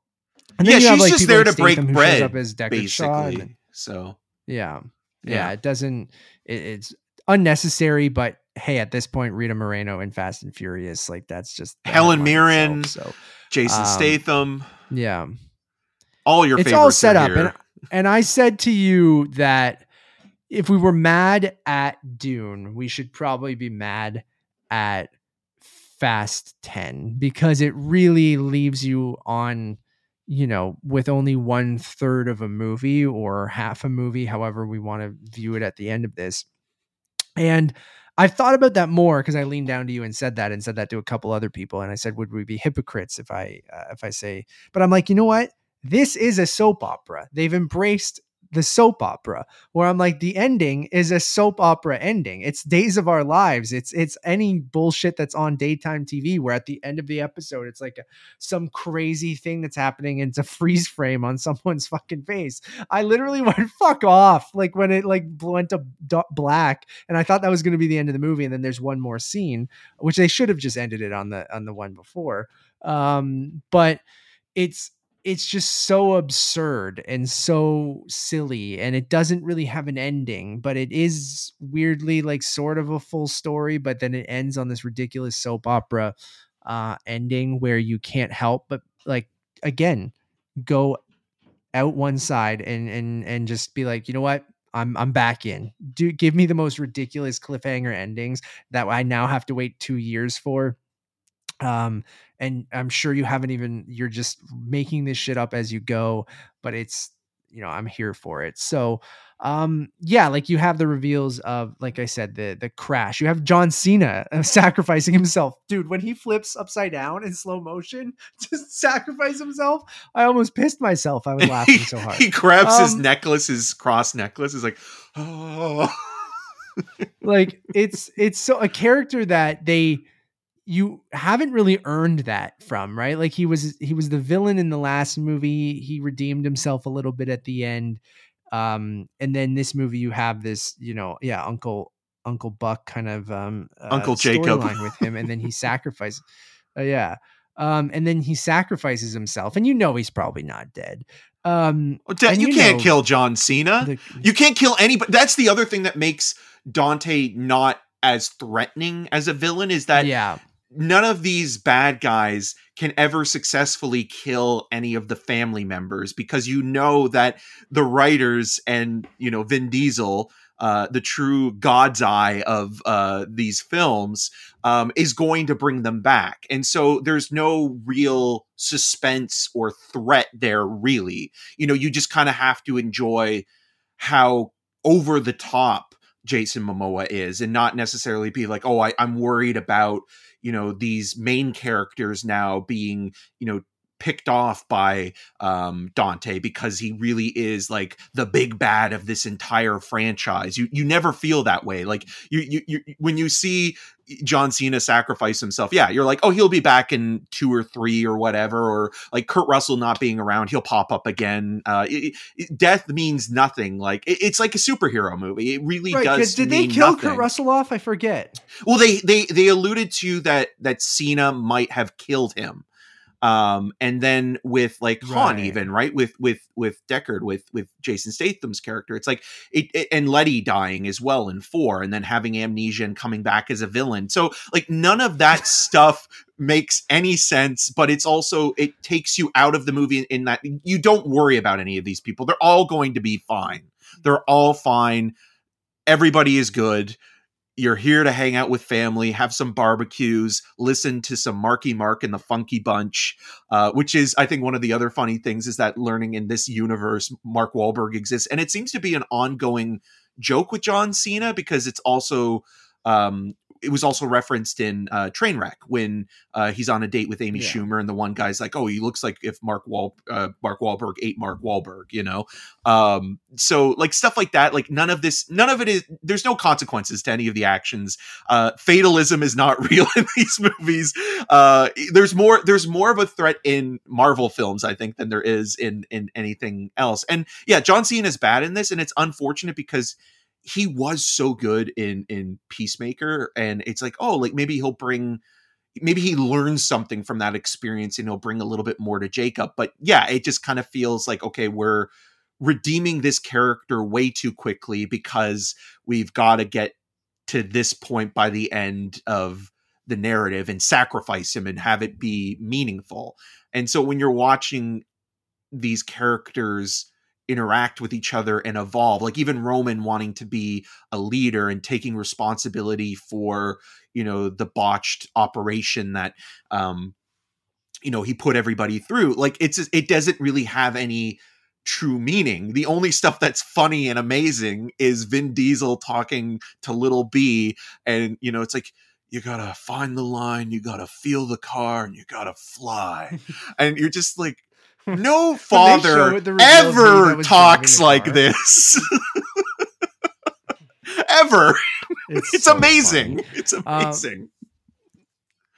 And yeah, she's have, like, just there like to break bread, up as basically. And, so yeah. yeah, yeah, it doesn't. It, it's unnecessary, but hey, at this point, Rita Moreno in Fast and Furious, like that's just Helen Mirren, itself, so Jason um, Statham, yeah, all your it's all set up, and, and I said to you that if we were mad at Dune, we should probably be mad at Fast 10 because it really leaves you on, you know, with only one third of a movie or half a movie, however we want to view it at the end of this. And I've thought about that more because I leaned down to you and said that and said that to a couple other people. And I said, would we be hypocrites if I, uh, if I say, but I'm like, you know what? This is a soap opera. They've embraced the soap opera where I'm like the ending is a soap opera ending. It's Days of Our Lives. It's it's any bullshit that's on daytime TV where at the end of the episode it's like a, some crazy thing that's happening and it's a freeze frame on someone's fucking face. I literally went fuck off like when it like went to black and I thought that was going to be the end of the movie and then there's one more scene which they should have just ended it on the on the one before. Um but it's it's just so absurd and so silly and it doesn't really have an ending but it is weirdly like sort of a full story but then it ends on this ridiculous soap opera uh ending where you can't help but like again go out one side and and and just be like you know what I'm I'm back in. Do give me the most ridiculous cliffhanger endings that I now have to wait 2 years for um and i'm sure you haven't even you're just making this shit up as you go but it's you know i'm here for it. So um yeah like you have the reveals of like i said the the crash. You have john cena uh, sacrificing himself. Dude when he flips upside down in slow motion to sacrifice himself i almost pissed myself. I was laughing so hard. he grabs um, his necklace his cross necklace is like oh. Like it's it's so a character that they you haven't really earned that from right? Like he was he was the villain in the last movie. He redeemed himself a little bit at the end. Um and then this movie you have this you know yeah uncle uncle buck kind of um uh, uncle jakob with him and then he sacrifices uh, yeah. Um and then he sacrifices himself and you know he's probably not dead. Um well, you, you, can't know, kill john cena. the, you can't kill anybody. That's the other thing that makes dante not as threatening as a villain is that yeah none of these bad guys can ever successfully kill any of the family members because you know that the writers and you know Vin Diesel uh, the true God's eye of uh, these films um, is going to bring them back. And so there's no real suspense or threat there, really. You know, you just kind of have to enjoy how over the top Jason Momoa is and not necessarily be like, oh, I, I'm worried about, you know these main characters now being you know picked off by um, Dante because he really is like the big bad of this entire franchise. You you never feel that way. Like you you, you when you see John Cena sacrifice himself, yeah, you're like, oh, he'll be back in two or three or whatever, or like Kurt Russell not being around, he'll pop up again. Uh, it, it, death means nothing. Like it, it's like a superhero movie. It really right, does. Did they kill nothing. Kurt Russell off? I forget. Well, they they they alluded to that that Cena might have killed him um and then with like Han right. even right? With with with Deckard with with Jason Statham's character. It's like it, it, and Letty dying as well in 4 and then having amnesia and coming back as a villain. So like none of that stuff makes any sense but it's also it takes you out of the movie in, in that you don't worry about any of these people. They're all going to be fine. They're all fine. Everybody is good you're here to hang out with family, have some barbecues, listen to some Marky Mark and the Funky Bunch, uh, which is, I think, one of the other funny things is that learning in this universe, Mark Wahlberg exists. And it seems to be an ongoing joke with John Cena because it's also um, it was also referenced in uh, Trainwreck when uh, he's on a date with Amy Yeah. Schumer, and the one guy's like, "Oh, he looks like if Mark Wal uh, Mark Wahlberg ate Mark Wahlberg," you know. Um, so like stuff like that, like none of this, none of it is. There's no consequences to any of the actions. Uh, fatalism is not real in these movies. Uh, there's more. There's more of a threat in Marvel films, I think, than there is in in anything else. And yeah, John Cena is bad in this, and it's unfortunate because he was so good in in Peacemaker, and it's like, oh, like maybe he'll bring. Maybe he learns something from that experience and he'll bring a little bit more to Jakob. But yeah, it just kind of feels like, okay, we're redeeming this character way too quickly because we've got to get to this point by the end of the narrative and sacrifice him and have it be meaningful. And so when you're watching these characters interact with each other and evolve, like even Roman wanting to be a leader and taking responsibility for, you know, the botched operation that um you know, he put everybody through. Like it's it doesn't really have any true meaning. The only stuff that's funny and amazing is Vin Diesel talking to Little B and you know, it's like you gotta find the line, you gotta feel the car, and you gotta fly. and you're just like, no When they show father it, the reveal of me ever talks like this. ever. It's so amazing. It's Um, amazing.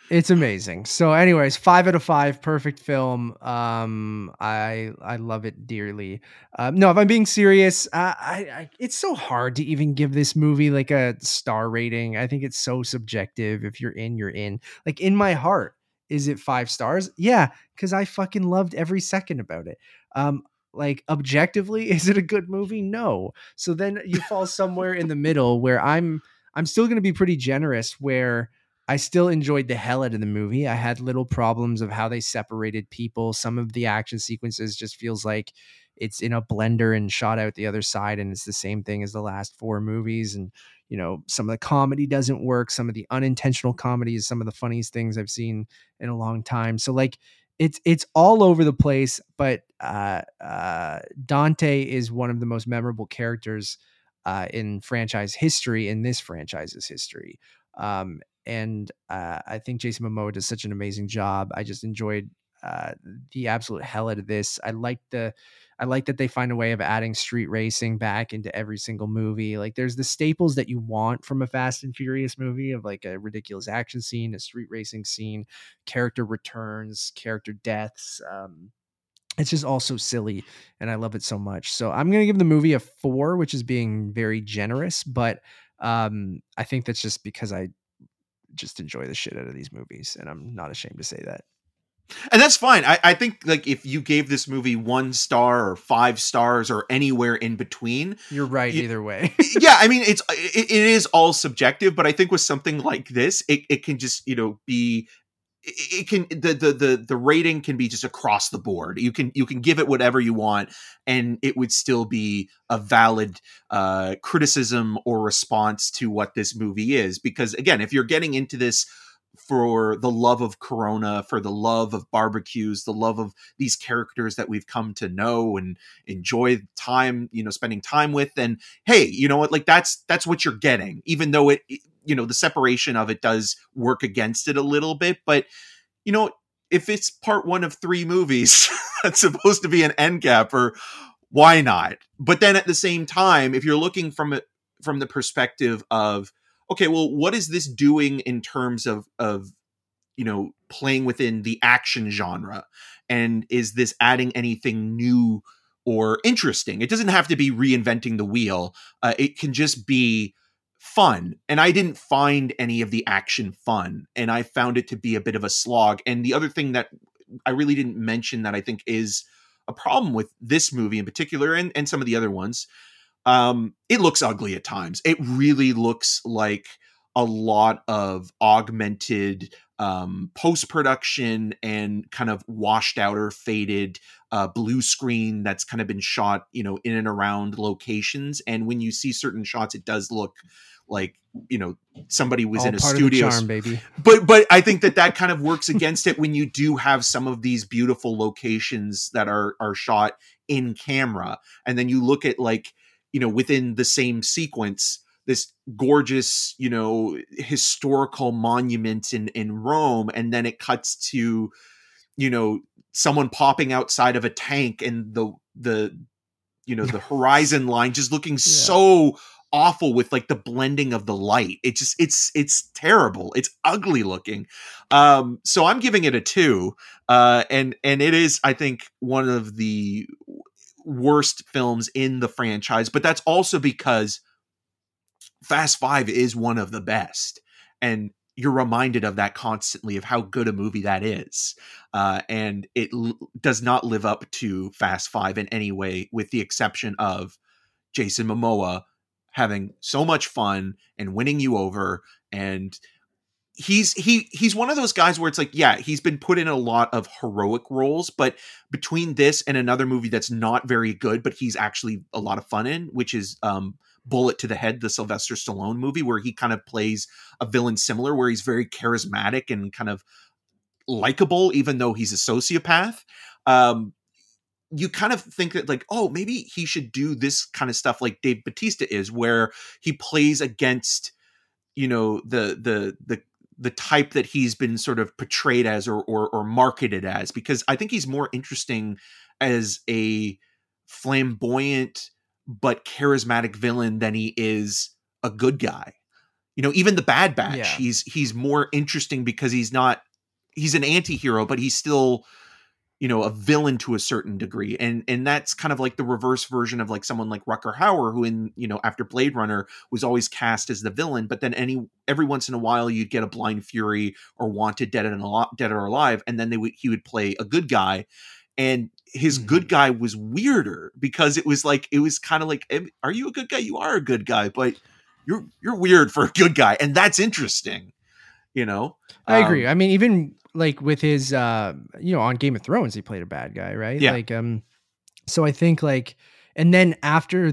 It's amazing. So, anyways, five out of five, perfect film. Um, I I love it dearly. Um, no, if I'm being serious, uh, I, I it's so hard to even give this movie like a star rating. I think it's so subjective. If you're in, you're in. Like in my heart, is it five stars? Yeah, because I fucking loved every second about it. Um, like objectively, is it a good movie? No. So then you fall somewhere in the middle where I'm I'm still to be pretty generous. Where I still enjoyed the hell out of the movie. I had little problems of how they separated people. Some of the action sequences just feels like it's in a blender and shot out the other side, and it's the same thing as the last four movies. And you know, some of the comedy doesn't work. Some of the unintentional comedy is some of the funniest things I've seen in a long time. So like, it's it's all over the place. But uh, uh, Dante is one of the most memorable characters uh, in franchise history. In this franchise's history. Um, and uh, I think Jason Momoa does such an amazing job. I just enjoyed uh, the absolute hell out of this. I like the, I like that they find a way of adding street racing back into every single movie. Like there's the staples that you want from a Fast and Furious movie of like a ridiculous action scene, a street racing scene, character returns, character deaths. Um, it's just all so silly and I love it so much. So I'm going to give the movie a four, which is being very generous, but um, I think that's just because I just enjoy the shit out of these movies, and I'm not ashamed to say that. And that's fine. I, I think like if you gave this movie one star or five stars or anywhere in between, You're right You- either way. yeah, I mean it's it, it is all subjective, but I think with something like this, it, it can just you know be it can the, the the the rating can be just across the board. You can you can give it whatever you want, and it would still be a valid uh, criticism or response to what this movie is. Because again, if you're getting into this for the love of Corona, for the love of barbecues, the love of these characters that we've come to know and enjoy time, you know, spending time with, And hey, you know what? Like that's that's what you're getting, even though it, you know, the separation of it does work against it a little bit. But you know, if it's part one of three movies that's supposed to be an end gap, or why not? But then at the same time, if you're looking from it from the perspective of okay, well, what is this doing in terms of of you know playing within the action genre, and is this adding anything new or interesting? It doesn't have to be reinventing the wheel. Uh, it can just be fun and i didn't find any of the action fun and i found it to be a bit of a slog and the other thing that i really didn't mention that i think is a problem with this movie in particular and, and some of the other ones um it looks ugly at times. It really looks like a lot of augmented um post production and kind of washed out or faded uh blue screen that's kind of been shot you know in and around locations. And when you see certain shots it does look like you know somebody was All in a studio charm, baby. but but I think that that kind of works against it when you do have some of these beautiful locations that are are shot in camera, and then you look at like you know within the same sequence this gorgeous, you know, historical monument in in Rome, and then it cuts to, you know, someone popping outside of a tank, and the the you know the horizon line just looking yeah. so awful with like the blending of the light. It just it's it's terrible. It's ugly looking. Um so i'm giving it a two uh and and it is i think one of the worst films in the franchise but that's also because fast five is one of the best and you're reminded of that constantly of how good a movie that is uh, and it l- does not live up to fast five in any way with the exception of jason momoa having so much fun and winning you over and he's he he's one of those guys where it's like yeah he's been put in a lot of heroic roles but between this and another movie that's not very good but he's actually a lot of fun in which is um Bullet to the Head, the Sylvester Stallone movie, where he kind of plays a villain similar, where he's very charismatic and kind of likable, even though he's a sociopath. Um, you kind of think that like oh maybe he should do this kind of stuff like Dave Batista is where he plays against you know the the the the type that he's been sort of portrayed as or or, or marketed as because I think he's more interesting as a flamboyant but charismatic villain than he is a good guy. You know, even the Bad Batch, yeah. he's he's more interesting because he's not he's an anti-hero, but he's still you know a villain to a certain degree and and that's kind of like the reverse version of like someone like Rutger Hauer who in you know after Blade Runner was always cast as the villain but then any every once in a while you'd get a Blind Fury or Wanted Dead and Alive, Dead or Alive and then they would he would play a good guy and his mm-hmm. good guy was weirder because it was like it was kind of like are you a good guy? You are a good guy but you're you're weird for a good guy and that's interesting you know? I agree. Um, i mean even like with his uh you know on game of thrones he played a bad guy right? Yeah. like um so i think like and then after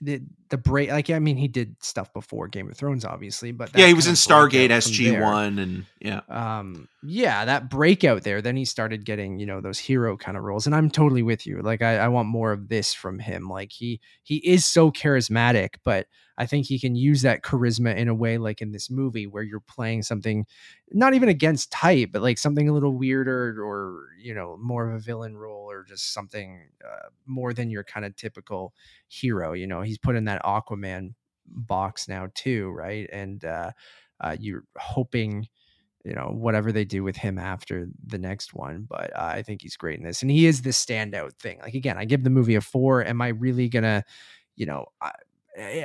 the the break like i mean he did stuff before game of thrones obviously but yeah he was in stargate sg1 and yeah. Um yeah that breakout there then he started getting you know those hero kind of roles and i'm totally with you like I, I want more of this from him like he he is so charismatic but I think he can use that charisma in a way like in this movie where you're playing something not even against type, but like something a little weirder or, you know, more of a villain role or just something uh, more than your kind of typical hero. You know, he's put in that Aquaman box now too, right? And uh, uh, you're hoping you know whatever they do with him after the next one but uh, i think he's great in this and he is the standout thing like again i give the movie a four am i really gonna you know Eh,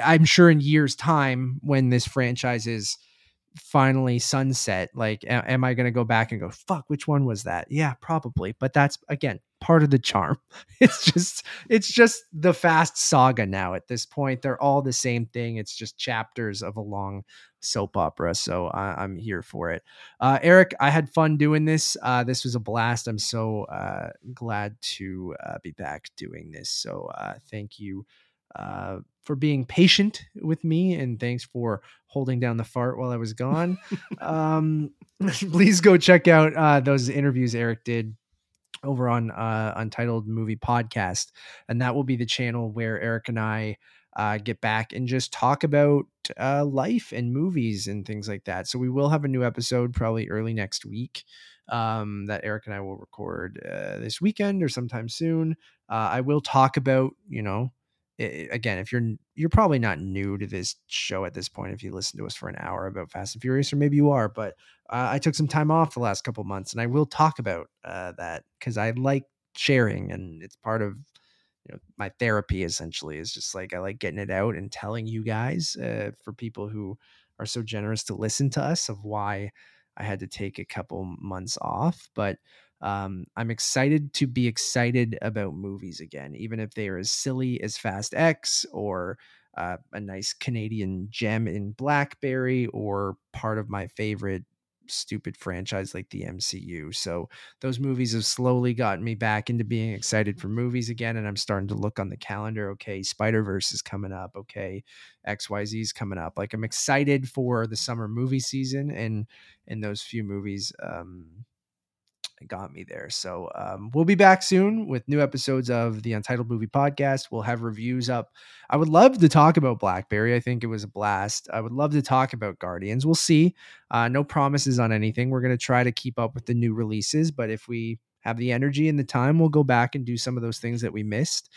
I'm sure in years' time, when this franchise is finally sunset, like, am I going to go back and go, fuck, which one was that? Yeah, probably. But that's again part of the charm. It's just, it's just the fast saga now. At this point, they're all the same thing. It's just chapters of a long soap opera. So I, am here for it. Uh, Eric, I had fun doing this. Uh, this was a blast. I'm so uh, glad to uh, be back doing this. So uh, thank you uh, for being patient with me and thanks for holding down the fart while I was gone. um, please go check out uh, those interviews Eric did over on uh, Untitled Movie Podcast, and that will be the channel where Eric and I uh, get back and just talk about uh, life and movies and things like that. So we will have a new episode probably early next week um, that Eric and I will record uh, this weekend or sometime soon. Uh, I will talk about you know again, if you're you're probably not new to this show at this point, if you listen to us for an hour about Fast and Furious, or maybe you are, but uh, I took some time off the last couple months, and I will talk about uh, that because I like sharing, and it's part of you know my therapy. Essentially, is just like I like getting it out and telling you guys uh, for people who are so generous to listen to us of why I had to take a couple months off, but um, I'm excited to be excited about movies again, even if they are as silly as Fast X or uh, a nice Canadian gem in Blackberry or part of my favorite stupid franchise like the MCU. So those movies have slowly gotten me back into being excited for movies again. And I'm starting to look on the calendar. Okay, Spider Verse is coming up. Okay, XYZ is coming up. Like I'm excited for the summer movie season and and those few movies um, got me there. So um, we'll be back soon with new episodes of the Untitled Movie Podcast. We'll have reviews up. I would love to talk about Blackberry. I think it was a blast. I would love to talk about Guardians. We'll see. Uh, no promises on anything. We're going to try to keep up with the new releases, but if we have the energy and the time, we'll go back and do some of those things that we missed.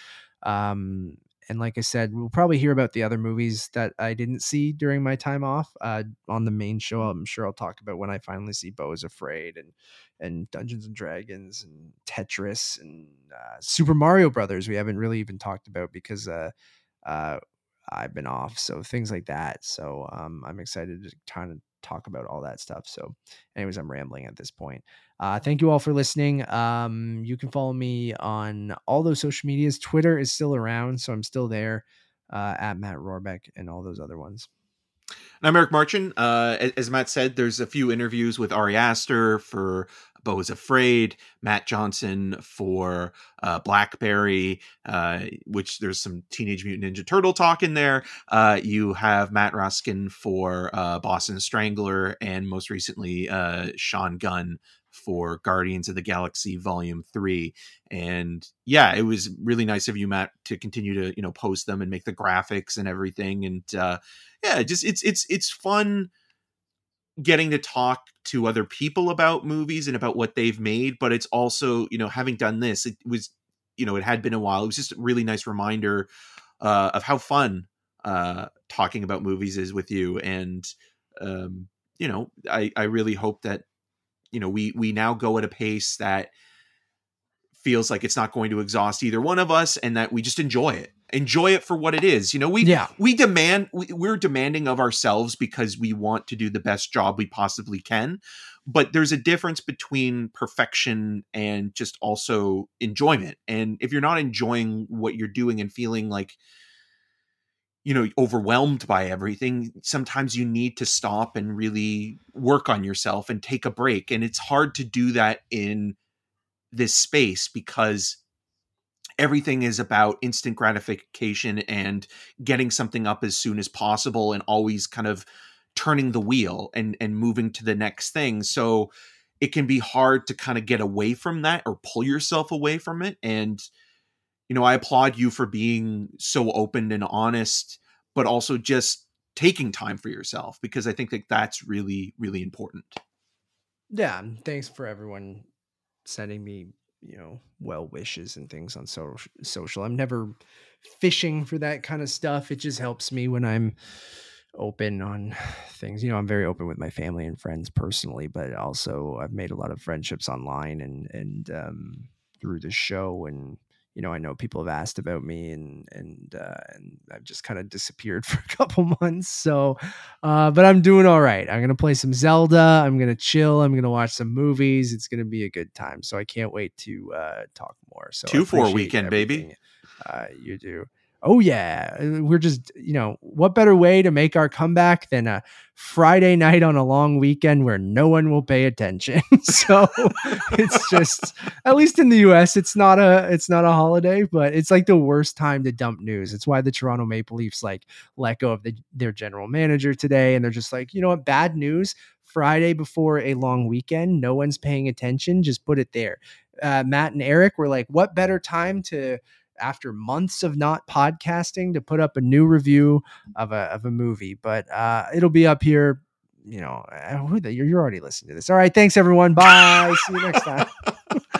Um, and like I said, we'll probably hear about the other movies that I didn't see during my time off uh, on the main show. I'm sure I'll talk about when I finally see Beau is Afraid and and Dungeons and Dragons and Tetris and uh, Super Mario Brothers. We haven't really even talked about because uh, uh, I've been off. So things like that. So um, I'm excited to kind of talk about all that stuff. So, anyways, I'm rambling at this point. Uh, thank you all for listening. Um, you can follow me on all those social medias. Twitter is still around, so I'm still there uh, at Matt Rohrbeck and all those other ones. And I'm Eric Marchin. Uh, as Matt said, there's a few interviews with Ari Aster for Beau is Afraid, Matt Johnson for uh, Blackberry, uh, which there's some Teenage Mutant Ninja Turtle talk in there. Uh, you have Matt Ruskin for uh, Boston Strangler, and most recently uh, Sean Gunn for Guardians of the Galaxy Volume Three. And yeah, it was really nice of you, Matt, to continue to you know post them and make the graphics and everything. And uh, yeah, just it's it's it's fun getting to talk to other people about movies and about what they've made. But it's also you know having done this, it was you know it had been a while. It was just a really nice reminder uh, of how fun uh, talking about movies is with you and. Um, you know, I, I really hope that you know we we now go at a pace that feels like it's not going to exhaust either one of us and that we just enjoy it enjoy it for what it is. You know we yeah. we demand we, we're demanding of ourselves because we want to do the best job we possibly can. But there's a difference between perfection and just also enjoyment. And if you're not enjoying what you're doing and feeling like you know overwhelmed by everything sometimes you need to stop and really work on yourself and take a break. And it's hard to do that in this space because everything is about instant gratification and getting something up as soon as possible and always kind of turning the wheel and and moving to the next thing so it can be hard to kind of get away from that or pull yourself away from it and you know, I applaud you for being so open and honest, but also just taking time for yourself because I think that that's really, really important. Yeah. Thanks for everyone sending me, you know, well wishes and things on so- social. I'm never fishing for that kind of stuff. It just helps me when I'm open on things. You know, I'm very open with my family and friends personally, but also I've made a lot of friendships online and, and, um, through the show and you know, I know people have asked about me and and uh, and I've just kind of disappeared for a couple months. So, uh, but I'm doing all right. I'm gonna play some Zelda. I'm gonna chill. I'm gonna watch some movies. It's gonna be a good time. So I can't wait to uh, talk more. So two four weekend, baby. Uh, you do oh yeah uh, we're just you know what better way to make our comeback than a friday night on a long weekend where no one will pay attention? So it's just at least in the us it's not a it's not a holiday but it's like the worst time to dump news. It's why the toronto maple leafs like let go of the, their general manager today and they're just like you know what? Bad news. Friday before a long weekend no one's paying attention. Just put it there. Uh, matt and eric were like what better time to after months of not podcasting to put up a new review of a of a movie. But uh, it'll be up here. You know, uh, you're already listening to this. All right, thanks everyone. Bye. See you next time.